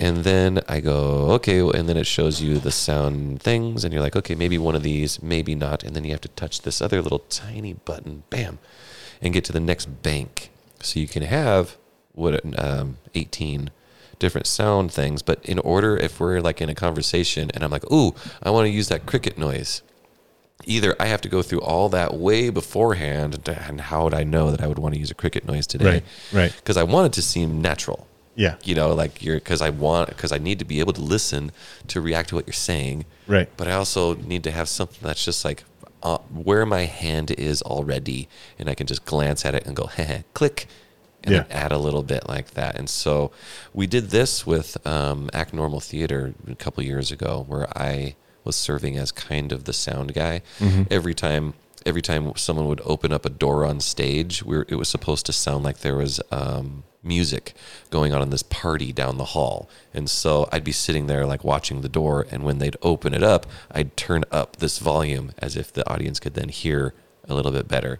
And then I go, okay, and then it shows you the sound things, and you're like, okay, maybe one of these, maybe not, and then you have to touch this other little tiny button, bam, and get to the next bank. So you can have what um, 18 different sound things, but in order, if we're like in a conversation, and I'm like, ooh, I want to use that cricket noise. Either I have to go through all that way beforehand, and how would I know that I would want to use a cricket noise today? Right. Right. Because I want it to seem natural Yeah. you know like you're because i want because i need to be able to listen to react to what you're saying Right. but i also need to have something that's just like uh, where my hand is already and i can just glance at it and go <laughs> click and Yeah. add a little bit like that. And so we did this with um, act normal theater a couple years ago where i was serving as kind of the sound guy. Every time every time someone would open up a door on stage we it was supposed to sound like there was um, music going on in this party down the hall and so i'd be sitting there like watching the door and when they'd open it up i'd turn up this volume as if the audience could then hear a little bit better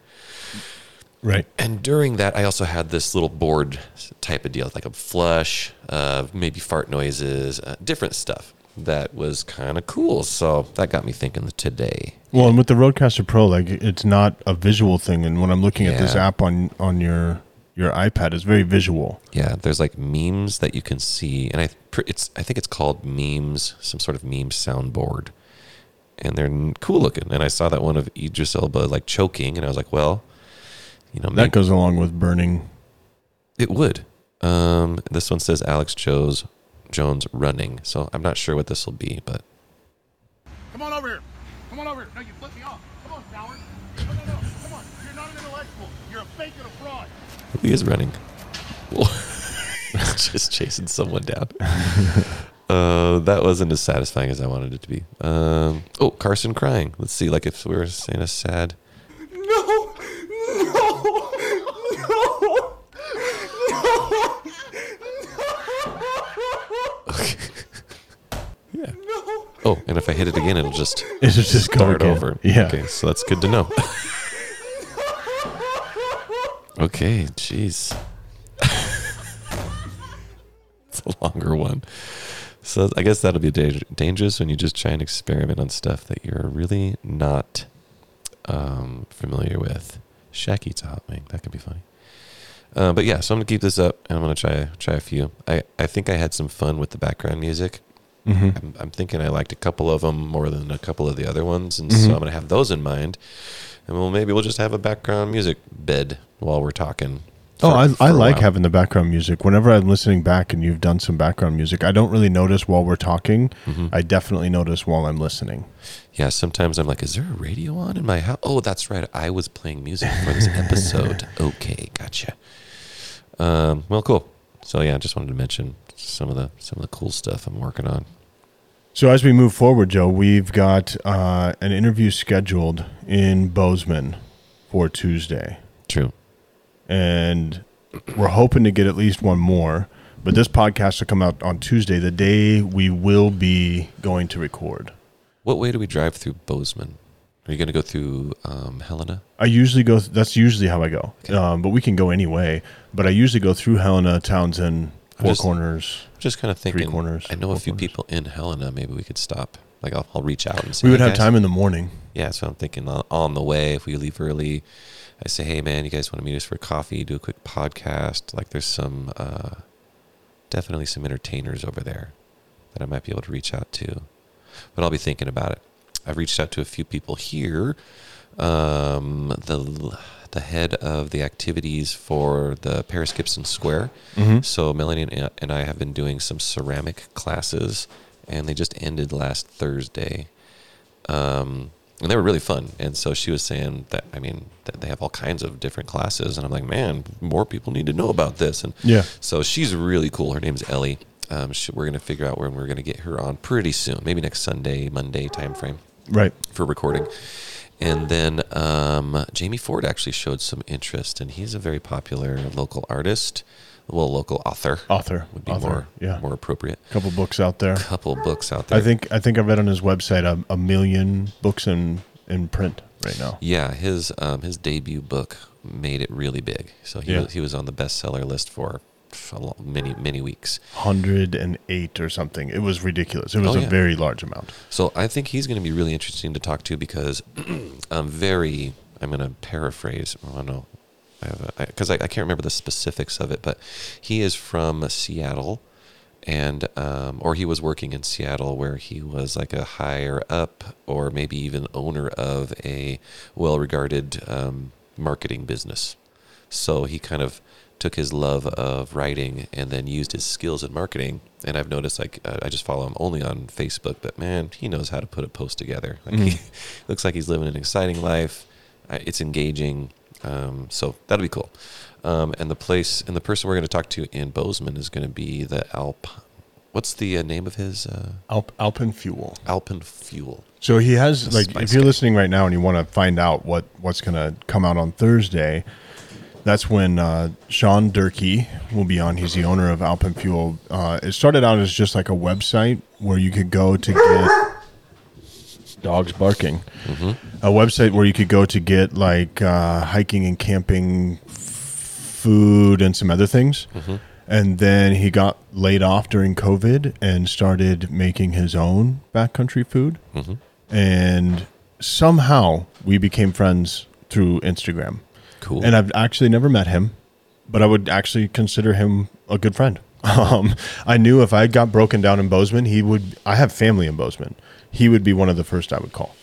Right. and during that, I also had this little board type of deal, like a flush, uh, maybe fart noises, uh, different stuff that was kind of cool. So that got me thinking today. Well, and with the Rodecaster Pro, like it's not a visual thing, and when I'm looking at this app on on your your iPad, is very visual. Yeah, there's like memes that you can see, and I it's I think it's called memes, some sort of meme soundboard, and they're cool looking. And I saw that one of Idris Elba like choking, and I was like, well, you know, That maybe goes along with burning. it would. Um, this one says Alex Jones Jones running, so I'm not sure what this will be, but Come on over here. Come on over here. No, you flipped me off. Come on, coward. No, no, no. Come on. You're not an intellectual. You're a fake and a fraud. He is running. <laughs> Just chasing someone down. <laughs> Uh, that wasn't as satisfying as I wanted it to be. Um, oh, Carson crying. Let's see, like if we were saying a sad. No, no, no, No. <laughs> Yeah. Oh, and if I hit it again, it'll just it'll just go start again. over. Yeah. Okay, so that's good to know. Okay, jeez. <laughs> it's a longer one. So I guess that'll be dang- dangerous when you just try and experiment on stuff that you're really not um, familiar with. Shaq eats a hot wing. That could be funny. Uh, but yeah, so I'm gonna keep this up, and I'm gonna try try a few. I, I think I had some fun with the background music. hmm I'm, I'm thinking I liked a couple of them more than a couple of the other ones, and Mhm. so I'm going to have those in mind. And well, maybe we'll just have a background music bed while we're talking. Oh, for- I, for I a like while. having the background music. Whenever I'm listening back and you've done some background music, I don't really notice while we're talking. Mhm. I definitely notice while I'm listening. Yeah, sometimes I'm like, is there a radio on in my house? Oh, that's right. I was playing music for this episode. <laughs> okay, gotcha. Um, well, cool. So yeah, I just wanted to mention some of the some of the cool stuff I'm working on. So as we move forward, Joe, we've got uh, an interview scheduled in Bozeman for Tuesday, True. and we're hoping to get at least one more. But this podcast will come out on Tuesday, the day we will be going to record. What way do we drive through Bozeman? Are you going to go through um, Helena? I usually go. That's usually how I go. Okay. Um, but we can go any way. But I usually go through Helena, Townsend, Four just- Corners. Just kind of thinking. corners, I know a few corners. people in Helena. Maybe we could stop. Like I'll, I'll reach out and say We would "Hey, have guys." time in the morning. Yeah, so I'm thinking on, on the way if we leave early I say, hey man, you guys want to meet us for coffee? Do a quick podcast. Like, there's some uh, definitely some entertainers over there that I might be able to reach out to. But I'll be thinking about it. I've reached out to a few people here. Um, the the head of the activities for the Paris Gibson Square. So Melanie and- I have been doing some ceramic classes, and they just ended last Thursday. Um, and they were really fun. And so she was saying that I mean that they have all kinds of different classes, and I'm like, man, more people need to know about this. And Yeah. so she's really cool. Her name's Ellie. Um, she, we're gonna figure out when we're gonna get her on pretty soon, maybe next Sunday, Monday timeframe Right. for recording. And then um, Jamie Ford actually showed some interest, and he's a very popular local artist, well, local author Author. would be Author, more yeah. more appropriate. couple books out there. Couple books out there. I think I think I read on his website a, a million books in in print right now. Yeah, his um, his debut book made it really big. So he Yeah. was, he was on the bestseller list for a lo- many many weeks. Hundred and eight or something. It was ridiculous. It was Oh, a yeah. very large amount. So I think he's going to be really interesting to talk to because <clears throat> I'm very. I'm going to paraphrase. I don't know. Because I, I, can't remember the specifics of it, but he is from Seattle, and um, or he was working in Seattle where he was like a higher up or maybe even owner of a well-regarded um, marketing business. So he kind of took his love of writing and then used his skills in marketing. And I've noticed, like, uh, I just follow him only on Facebook, but man, he knows how to put a post together. Like, he <laughs> looks like he's living an exciting life. It's engaging. Um, so that'll be cool. Um, and the place and the person we're going to talk to in Bozeman is going to be the Alp. What's the uh, name of his uh, Alp, Alpen Fuel. Alpen Fuel? So he has like if you're guy. listening right now and you want to find out what what's going to come out on Thursday, that's when uh, Sean Durkee will be on. He's the owner of Alpen Fuel. Uh, it started out as just like a website where you could go to get dogs barking. A website where you could go to get like uh, hiking and camping f- food and some other things. And then he got laid off during COVID and started making his own backcountry food. And somehow we became friends through Instagram. Cool. And I've actually never met him, but I would actually consider him a good friend. <laughs> Um, I knew if I got broken down in Bozeman, he would. I have family in Bozeman. He would be one of the first I would call.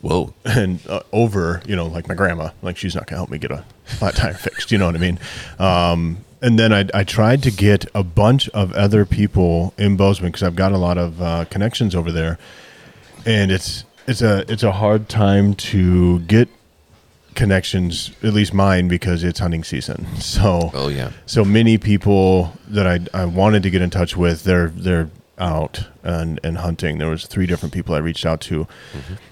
Whoa. <laughs> And uh, over, you know, like my grandma, like she's not gonna help me get a flat tire <laughs> fixed. You know what I mean? Um, and then I, I tried to get a bunch of other people in Bozeman because I've got a lot of uh, connections over there, and it's it's a it's a hard time to get connections, at least mine, because it's hunting season. <laughs> So Oh yeah. so many people that I, I wanted to get in touch with, they're they're out and, and hunting. There was three different people I reached out to,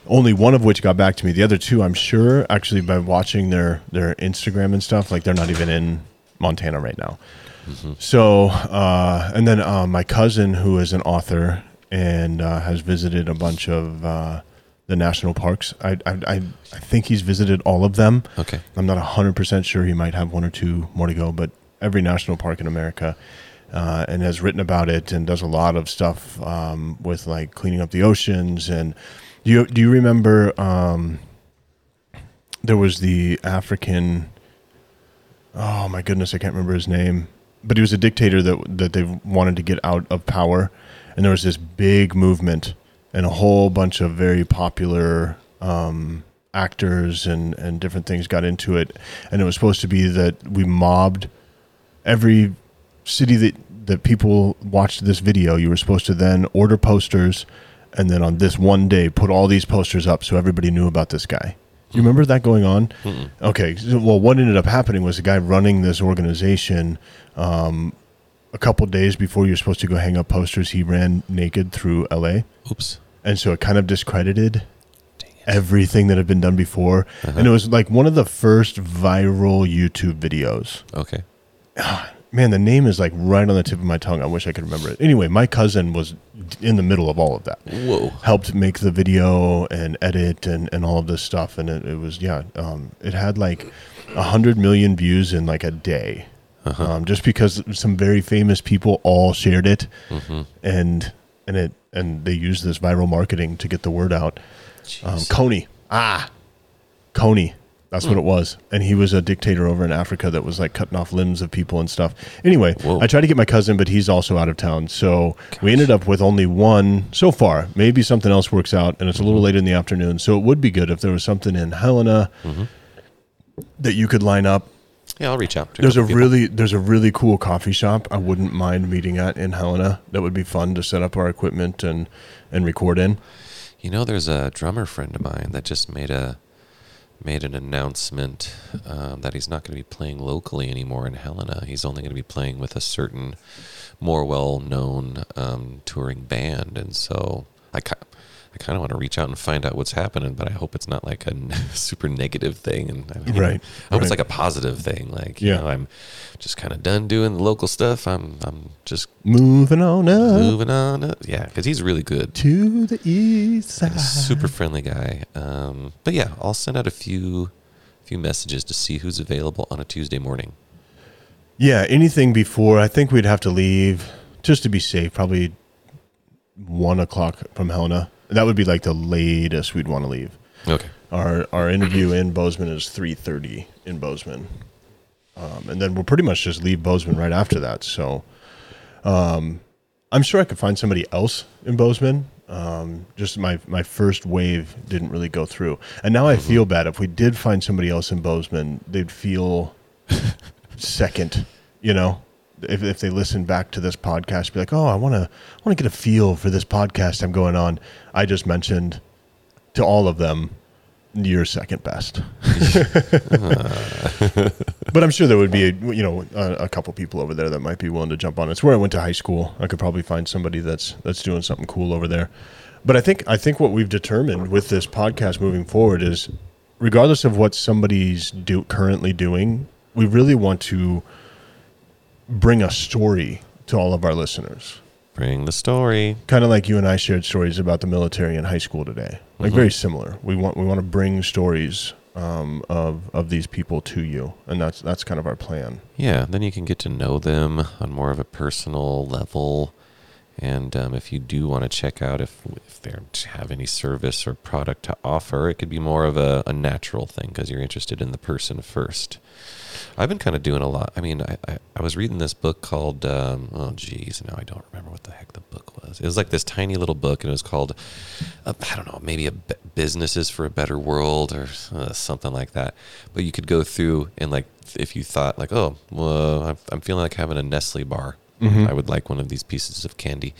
only one of which got back to me. The other two, I'm sure, actually by watching their their Instagram and stuff, like they're not even in Montana right now. So uh, and then uh, my cousin, who is an author and uh, has visited a bunch of uh, the national parks. I, I I I think he's visited all of them. Okay. I'm not 100% sure. He might have one or two more to go, but every national park in America uh, and has written about it and does a lot of stuff um, with like cleaning up the oceans. And do you, do you remember um, there was the African, oh my goodness, I can't remember his name, but he was a dictator that, that they wanted to get out of power. And there was this big movement and a whole bunch of very popular um, actors and, and different things got into it. And it was supposed to be that we mobbed every city that, that people watched this video. You were supposed to then order posters and then on this one day put all these posters up so everybody knew about this guy. Do you remember that going on? Okay. Well, what ended up happening was the guy running this organization um, a couple days before you're supposed to go hang up posters, he ran naked through LA. Oops. And so it kind of discredited everything that had been done before. Uh-huh. And it was like one of the first viral YouTube videos. Okay. <sighs> Man, the name is like right on the tip of my tongue. I wish I could remember it. Anyway, my cousin was in the middle of all of that. Whoa. Helped make the video and edit and, and all of this stuff. And it, it was, yeah, um, it had like a hundred million views in like a day. Um, just because some very famous people all shared it and, and it, and they used this viral marketing to get the word out. Um, Kony. Ah, Kony. That's what it was. And he was a dictator over in Africa that was like cutting off limbs of people and stuff. Anyway, Whoa. I tried to get my cousin, but he's also out of town. So we ended up with only one so far. Maybe something else works out, and it's a little late in the afternoon. So it would be good if there was something in Helena that you could line up. Yeah, I'll reach out. to There's a people. really there's a really cool coffee shop I wouldn't mind meeting at in Helena. That would be fun to set up our equipment and and record in. You know, there's a drummer friend of mine that just made a made an announcement um, that he's not going to be playing locally anymore in Helena. He's only going to be playing with a certain more well-known um, touring band, and so I ki- I kind of want to reach out and find out what's happening, but I hope it's not like a n- <laughs> super negative thing, and I mean, Right, I hope right. it's like a positive thing. Like, you Yeah. know, I'm just kind of done doing the local stuff. I'm I'm just Moving on up moving on. up. Yeah, because he's really good to the east side. super friendly guy. Um, but yeah, I'll send out a few few messages to see who's available on a Tuesday morning. Yeah, anything before I think we'd have to leave just to be safe. Probably one o'clock from Helena. That would be like the latest we'd want to leave. Okay. Our our interview in Bozeman is three thirty in Bozeman, um, and then we'll pretty much just leave Bozeman right after that. So, um, I'm sure I could find somebody else in Bozeman. Um, just my my first wave didn't really go through, and now I feel bad. If we did find somebody else in Bozeman, they'd feel <laughs> second. You know, if if they listen back to this podcast, be like, oh, I want to want to get a feel for this podcast I'm going on. I just mentioned to all of them, you're second best. <laughs> but I'm sure there would be, a, you know, a, a couple people over there that might be willing to jump on. It's where I went to high school. I could probably find somebody that's that's doing something cool over there. But I think I think what we've determined with this podcast moving forward is, regardless of what somebody's do currently doing, we really want to bring a story to all of our listeners Bring the story. kind of like you and I shared stories about the military in high school today. Like very similar. We want we want to bring stories um, of of these people to you, and that's that's kind of our plan. Yeah, then you can get to know them on more of a personal level. And um, if you do want to check out if if they have any service or product to offer, it could be more of a, a natural thing because you're interested in the person first. I've been kind of doing a lot. I mean, I, I, I was reading this book called, um, oh, geez, now I don't remember what the heck the book was. It was like this tiny little book, and it was called, uh, I don't know, maybe a B- Businesses for a Better World or uh, something like that. But you could go through and, like, if you thought, like, oh, well, I'm, I'm feeling like having a Nestle bar, I would like one of these pieces of candy.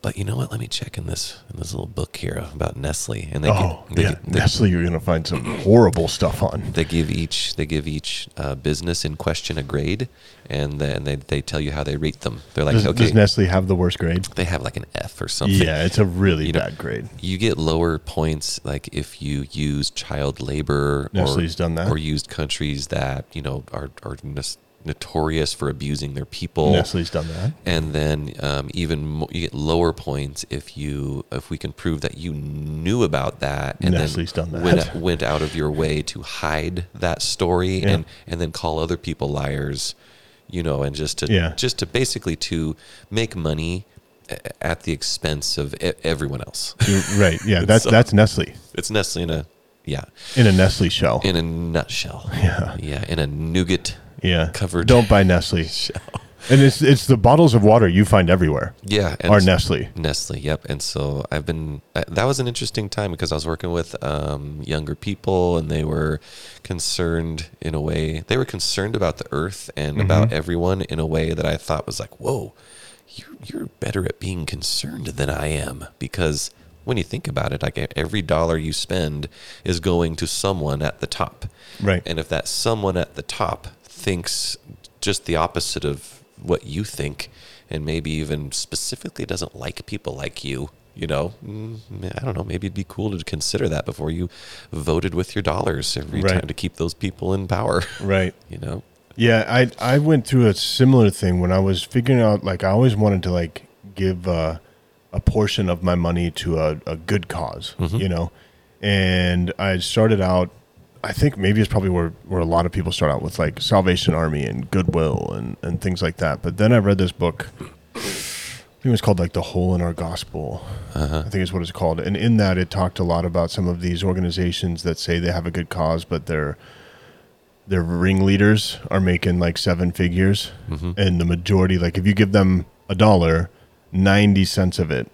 But you know what? Let me check in this in this little book here about Nestle, and they Oh gi- they, yeah, they, Nestle, you're gonna find some <clears throat> horrible stuff on. they give each they give each uh, business in question a grade, and then they, they tell you how they rate them. They're like, Does, okay, does Nestle have the worst grade? they have like an F or something. Yeah, it's a really You know, bad grade. You get lower points like if you use child labor Nestle's or, done that. or used countries that you know are are nos- notorious for abusing their people. Nestle's done that. and then um, even mo- you get lower points if you if we can prove that you knew about that and Nestle's then done Went, that. went out of your way to hide that story Yeah. and and then call other people liars you know and just to Yeah. just to basically to make money at the expense of everyone else <laughs> right. Yeah, that's So- that's Nestle it's nestle in a yeah in a Nestle shell. in a nutshell <laughs> Yeah. yeah in a nougat yeah, covered Don't buy Nestle. <laughs> And it's it's the bottles of water you find everywhere yeah and are Nestle. Nestle, yep. And so I've been. Uh, that was an interesting time because I was working with um, younger people, and they were concerned in a way. They were concerned about the earth and about everyone in a way that I thought was like, "Whoa, you're you're better at being concerned than I am." Because when you think about it, like every dollar you spend is going to someone at the top, Right. and if that someone at the top thinks just the opposite of what you think, and maybe even specifically doesn't like people like you, you know, mm, I don't know, maybe it'd be cool to consider that before you voted with your dollars every Right. time to keep those people in power, Right. <laughs> you know? Yeah, I I went through a similar thing when I was figuring out like I always wanted to like give uh, a portion of my money to a, a good because you know, and I started out. I think maybe it's probably where, where a lot of people start out with like Salvation Army and Goodwill and, and things like that. But then I read this book. I think it was called like the hole in our gospel. Uh-huh. I think is what it's called. And in that, it talked a lot about some of these organizations that say they have a good cause, but their their ringleaders are making like seven figures, Mm-hmm. and the majority, like if you give them a dollar, ninety cents of it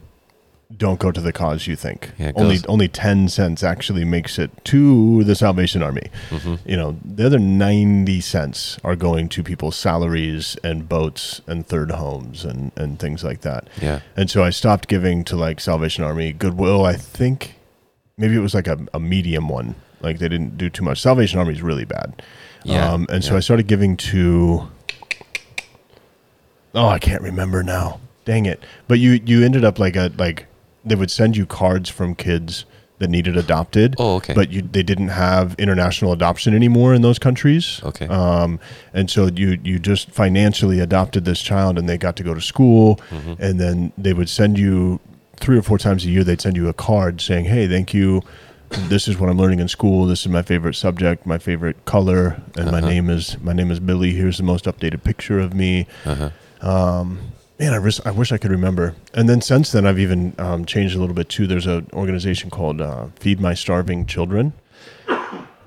don't go to the cause you think. Yeah, only goes- only ten cents actually makes it to the Salvation Army. Mm-hmm. You know, the other ninety cents are going to people's salaries and boats and third homes and and things like that. Yeah. And so I stopped giving to like Salvation Army, Goodwill. I think maybe it was like a, a medium one. Like they didn't do too much. Salvation Army is really bad. Yeah, Um, and so. I started giving to. Oh, I can't remember now. Dang it! But you you ended up like a like they would send you cards from kids that needed adopted. Oh, okay. But you they didn't have international adoption anymore in those countries. Okay. Um, and so you you just financially adopted this child, and they got to go to school, Mm-hmm. and then they would send you three or four times a year. They'd send you a card saying, "Hey, thank you. This is what I'm learning in school. This is my favorite subject, my favorite color, and my Uh-huh. name is my name is Billy. Here's the most updated picture of me." Uh-huh. Man, I wish I wish I could remember. And then since then, I've even um, changed a little bit too. There's an organization called uh, Feed My Starving Children,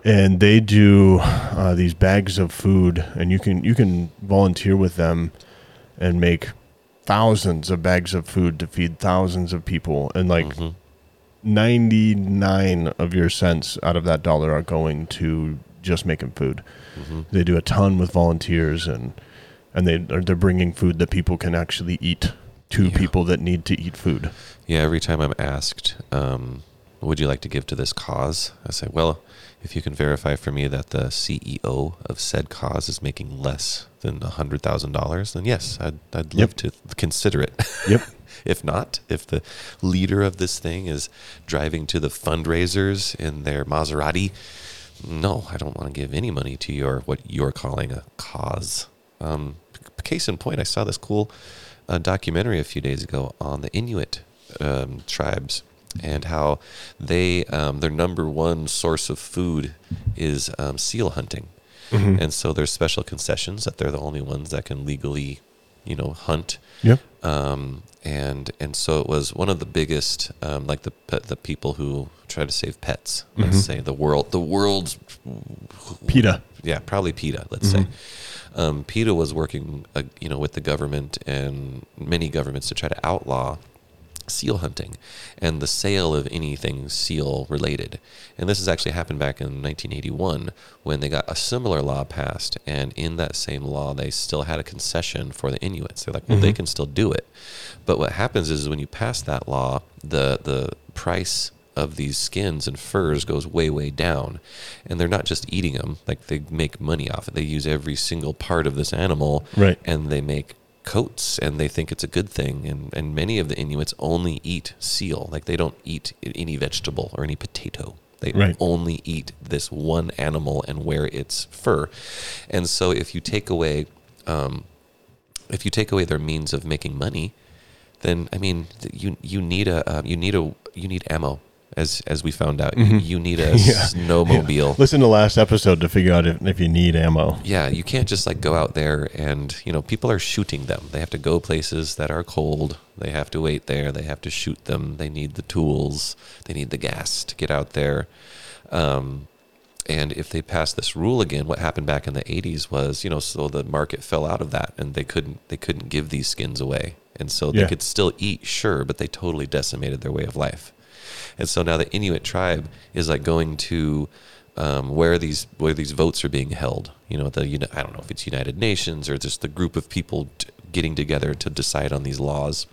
and they do uh, these bags of food, and you can you can volunteer with them and make thousands of bags of food to feed thousands of people, and like. 99 of your cents out of that dollar are going to just making food. They do a ton with volunteers and and they are they're bringing food that people can actually eat to Yeah. people that need to eat food. Yeah, every time I'm asked, um, would you like to give to this cause? I say, well, if you can verify for me that the CEO of said cause is making less than $100,000, then yes, I'd, I'd love Yep. to consider it. Yep. <laughs> if not, if the leader of this thing is driving to the fundraisers in their Maserati, no, I don't want to give any money to your what you're calling a cause. Um, case in point, I saw this cool uh, documentary a few days ago on the Inuit um, tribes and how they um, their number one source of food is um, seal hunting, and so there's special concessions that they're the only ones that can legally, you know, hunt Yep. um, and and so it was one of the biggest, um, like the the people who try to save pets. Let's say the world, the world's PETA. yeah, probably PETA. Let's say um, PETA was working, uh, you know, with the government and many governments to try to outlaw seal hunting and the sale of anything seal related. And this has actually happened back in 1981 when they got a similar law passed. And in that same law, they still had a concession for the Inuits. They're like, well, they can still do it. But what happens is when you pass that law, the the price of these skins and furs goes way way down. And they're not just eating them like they make money off it. They use every single part of this animal Right. and they make coats and they think it's a good thing. And, and many of the inuits only eat seal. Like they don't eat any vegetable or any potato. They Right. only eat this one animal and wear its fur. And so if you take away um, if you take away their means of making money then I mean you you need a uh, you need a you need ammo as as we found out you, you need a <laughs> Yeah. snowmobile Listen to last episode to figure out if, if you need ammo. yeah, you can't just like go out there and, you know, people are shooting them. They have to go places that are cold. They have to wait there. They have to shoot them. They need the tools. They need the gas to get out there. Um, and if they pass this rule again, what happened back in the 80s was, you know, so the market fell out of that and they couldn't they couldn't give these skins away. And so they Yeah. could still eat, sure, but they totally decimated their way of life. And so now the Inuit tribe is like going to um, where these where these votes are being held. You know, the I don't know if it's United Nations or just the group of people t- getting together to decide on these laws.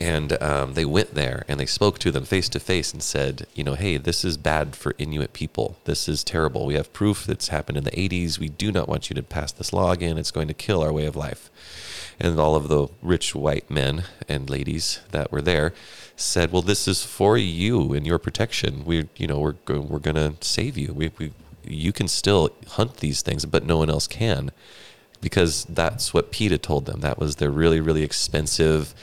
And um, they went there and they spoke to them face to face and said, you know, hey, this is bad for Inuit people. This is terrible. We have proof that's happened in the 80s. We do not want you to pass this law again. It's going to kill our way of life. And all of the rich white men and ladies that were there said, well, this is for you and your protection. We, you know, we're we're to save you. We, we, you can still hunt these things, but no one else can because that's what PETA told them. That was their really, really expensive,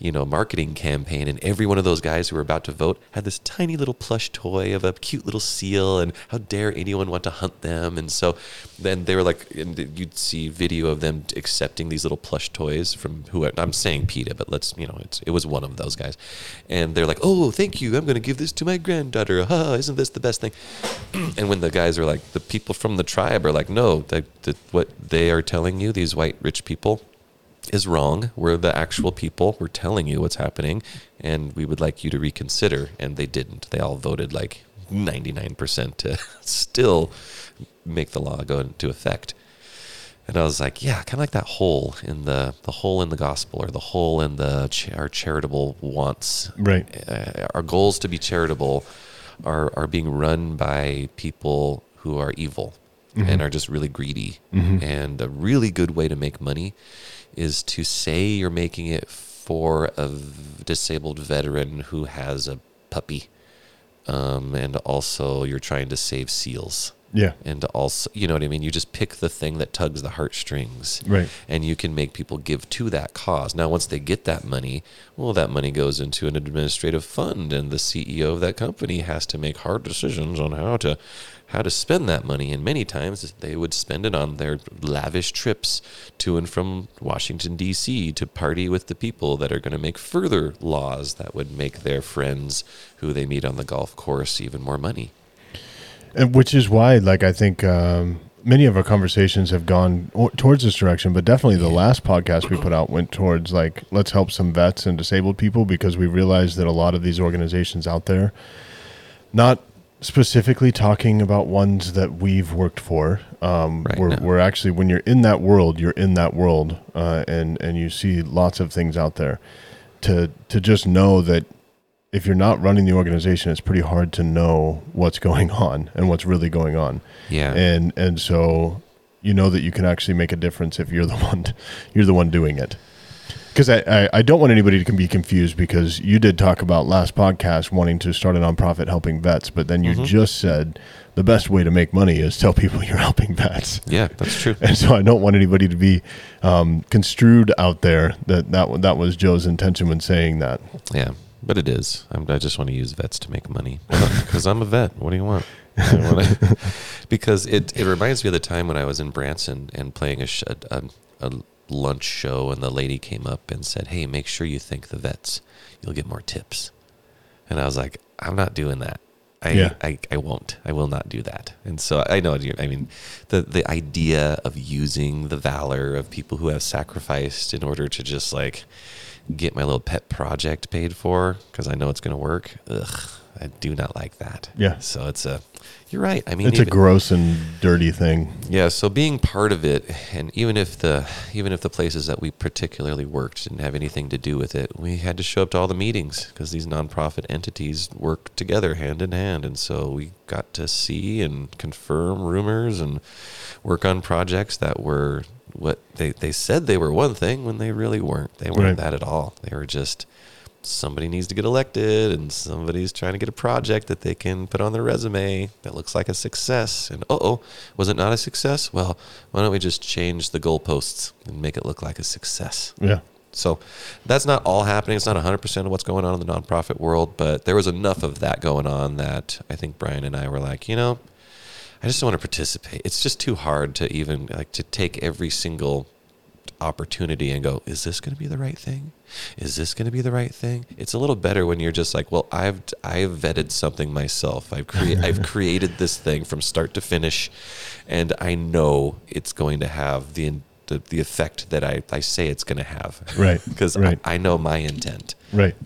you know, marketing campaign, and every one of those guys who were about to vote had this tiny little plush toy of a cute little seal, and how dare anyone want to hunt them? And so then they were like, you'd see video of them accepting these little plush toys from who I'm saying PETA, but let's, you know, it was one of those guys, and they're like, oh, thank you, I'm going to give this to my granddaughter. Ha, isn't this the best thing? <clears throat> and when the guys are like, the people from the tribe are like, no, what they are telling you, these white rich people, is wrong. We're the actual people. We're telling you what's happening, and we would like you to reconsider. And they didn't. They all voted like 99% to <laughs> still make the law go into effect. And I was like, yeah, kind of like that hole in the the hole in the gospel, or the hole in the ch- our charitable wants. Right. Uh, our goals to be charitable are are being run by people who are evil and are just really greedy. And a really good way to make money is to say you're making it for a v- disabled veteran who has a puppy, um, and also you're trying to save seals. Yeah. And also, you know what I mean? You just pick the thing that tugs the heartstrings. Right. And you can make people give to that cause. Now, once they get that money, well, that money goes into an administrative fund, and the CEO of that company has to make hard decisions on how to how to spend that money. And many times they would spend it on their lavish trips to and from Washington D.C. to party with the people that are going to make further laws that would make their friends who they meet on the golf course even more money. And which is why, like, I think um, many of our conversations have gone towards this direction, but definitely the last podcast we put out went towards, like, let's help some vets and disabled people because we realized that a lot of these organizations out there, not specifically talking about ones that we've worked for. Um, Right, we're, we're actually, when you're in that world, you're in that world, uh, and, and you see lots of things out there. To, to just know that if you're not running the organization, it's pretty hard to know what's going <laughs> on and what's really going on. Yeah. And and so you know that you can actually make a difference if you're the <laughs> one you're the one doing it. Because I, I, I don't want anybody to be confused because you did talk about last podcast wanting to start a nonprofit helping vets, but then you Mm-hmm. just said the best way to make money is tell people <laughs> you're helping vets. yeah, that's true. And so I don't want anybody to be um, construed out there that that, that was Joe's intention when saying that. Yeah, but it is. I'm, I just want to use vets to make money because I'm a vet. What do you want? <laughs> Because it, it reminds me of the time when I was in Branson and playing a, sh- a, a, a lunch show, and the lady came up and said, "Hey, make sure you thank the vets. You'll get more tips." And I was like, "I'm not doing that. I, Yeah. I, I won't. I will not do that." And so I know. I mean, the the idea of using the valor of people who have sacrificed in order to just like get my little pet project paid for because I know it's going to work. Ugh, I do not like that. Yeah. So it's a. You're right. I mean, It's a gross and dirty thing. yeah, so being part of it, and even if the even if the places that we particularly worked didn't have anything to do with it, we had to show up to all the meetings because these nonprofit entities work together hand in hand, and so we got to see and confirm rumors and work on projects that were what they they said they were one thing when they really weren't. They weren't Right. that at all. They were just somebody needs to get elected and somebody's trying to get a project that they can put on their resume that looks like a success. And uh oh, was it not a success? Well, why don't we just change the goalposts and make it look like a success? Yeah. So that's not all happening. It's not 100% of what's going on in the nonprofit world, but there was enough of that going on that I think Brian and I were like, you know, I just don't want to participate. It's just too hard to even like to take every single opportunity and go, is this going to be the right thing? Is this going to be the right thing? It's a little better when you're just like, well, I've I've vetted something myself. I've created <laughs> I've created this thing from start to finish, and I know it's going to have the the, the effect that I, I say it's going to have. Right, <laughs> Because right. I, I know my intent, Right.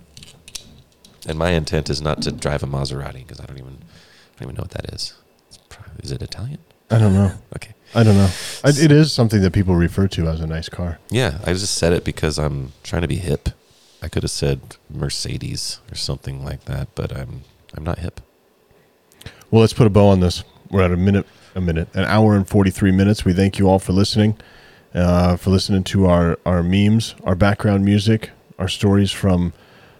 and my intent is not to drive a Maserati because I don't even I don't even know what that is. Is it Italian? I don't know. Okay. I don't know. I, it is something that people refer to as a nice car. Yeah, I just said it because I'm trying to be hip. I could have said Mercedes or something like that, but I'm I'm not hip. Well, let's put a bow on this. We're at a minute, a minute, an hour and 43 minutes. We thank you all for listening, uh, for listening to our, our memes, our background music, our stories from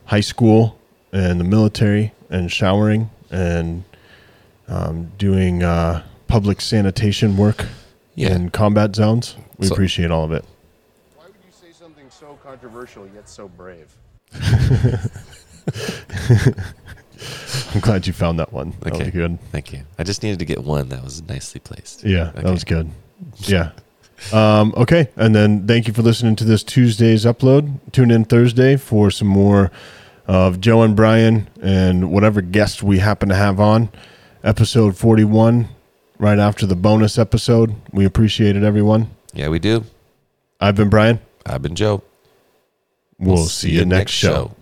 high school and the military and showering and um, doing uh, public sanitation work Yeah. in combat zones. We So- appreciate all of it. Why would you say something so controversial yet so brave? <laughs> I'm glad you found that one. That Okay. was good. Thank you. I just needed to get one that was nicely placed. Yeah, that was good. Yeah. Um, okay. And then thank you for listening to this Tuesday's upload. Tune in Thursday for some more of Joe and Brian and whatever guests we happen to have on. Episode 41, right after the bonus episode. We appreciate it, everyone. Yeah, we do. I've been Brian. I've been Joe. We'll, see, you next show.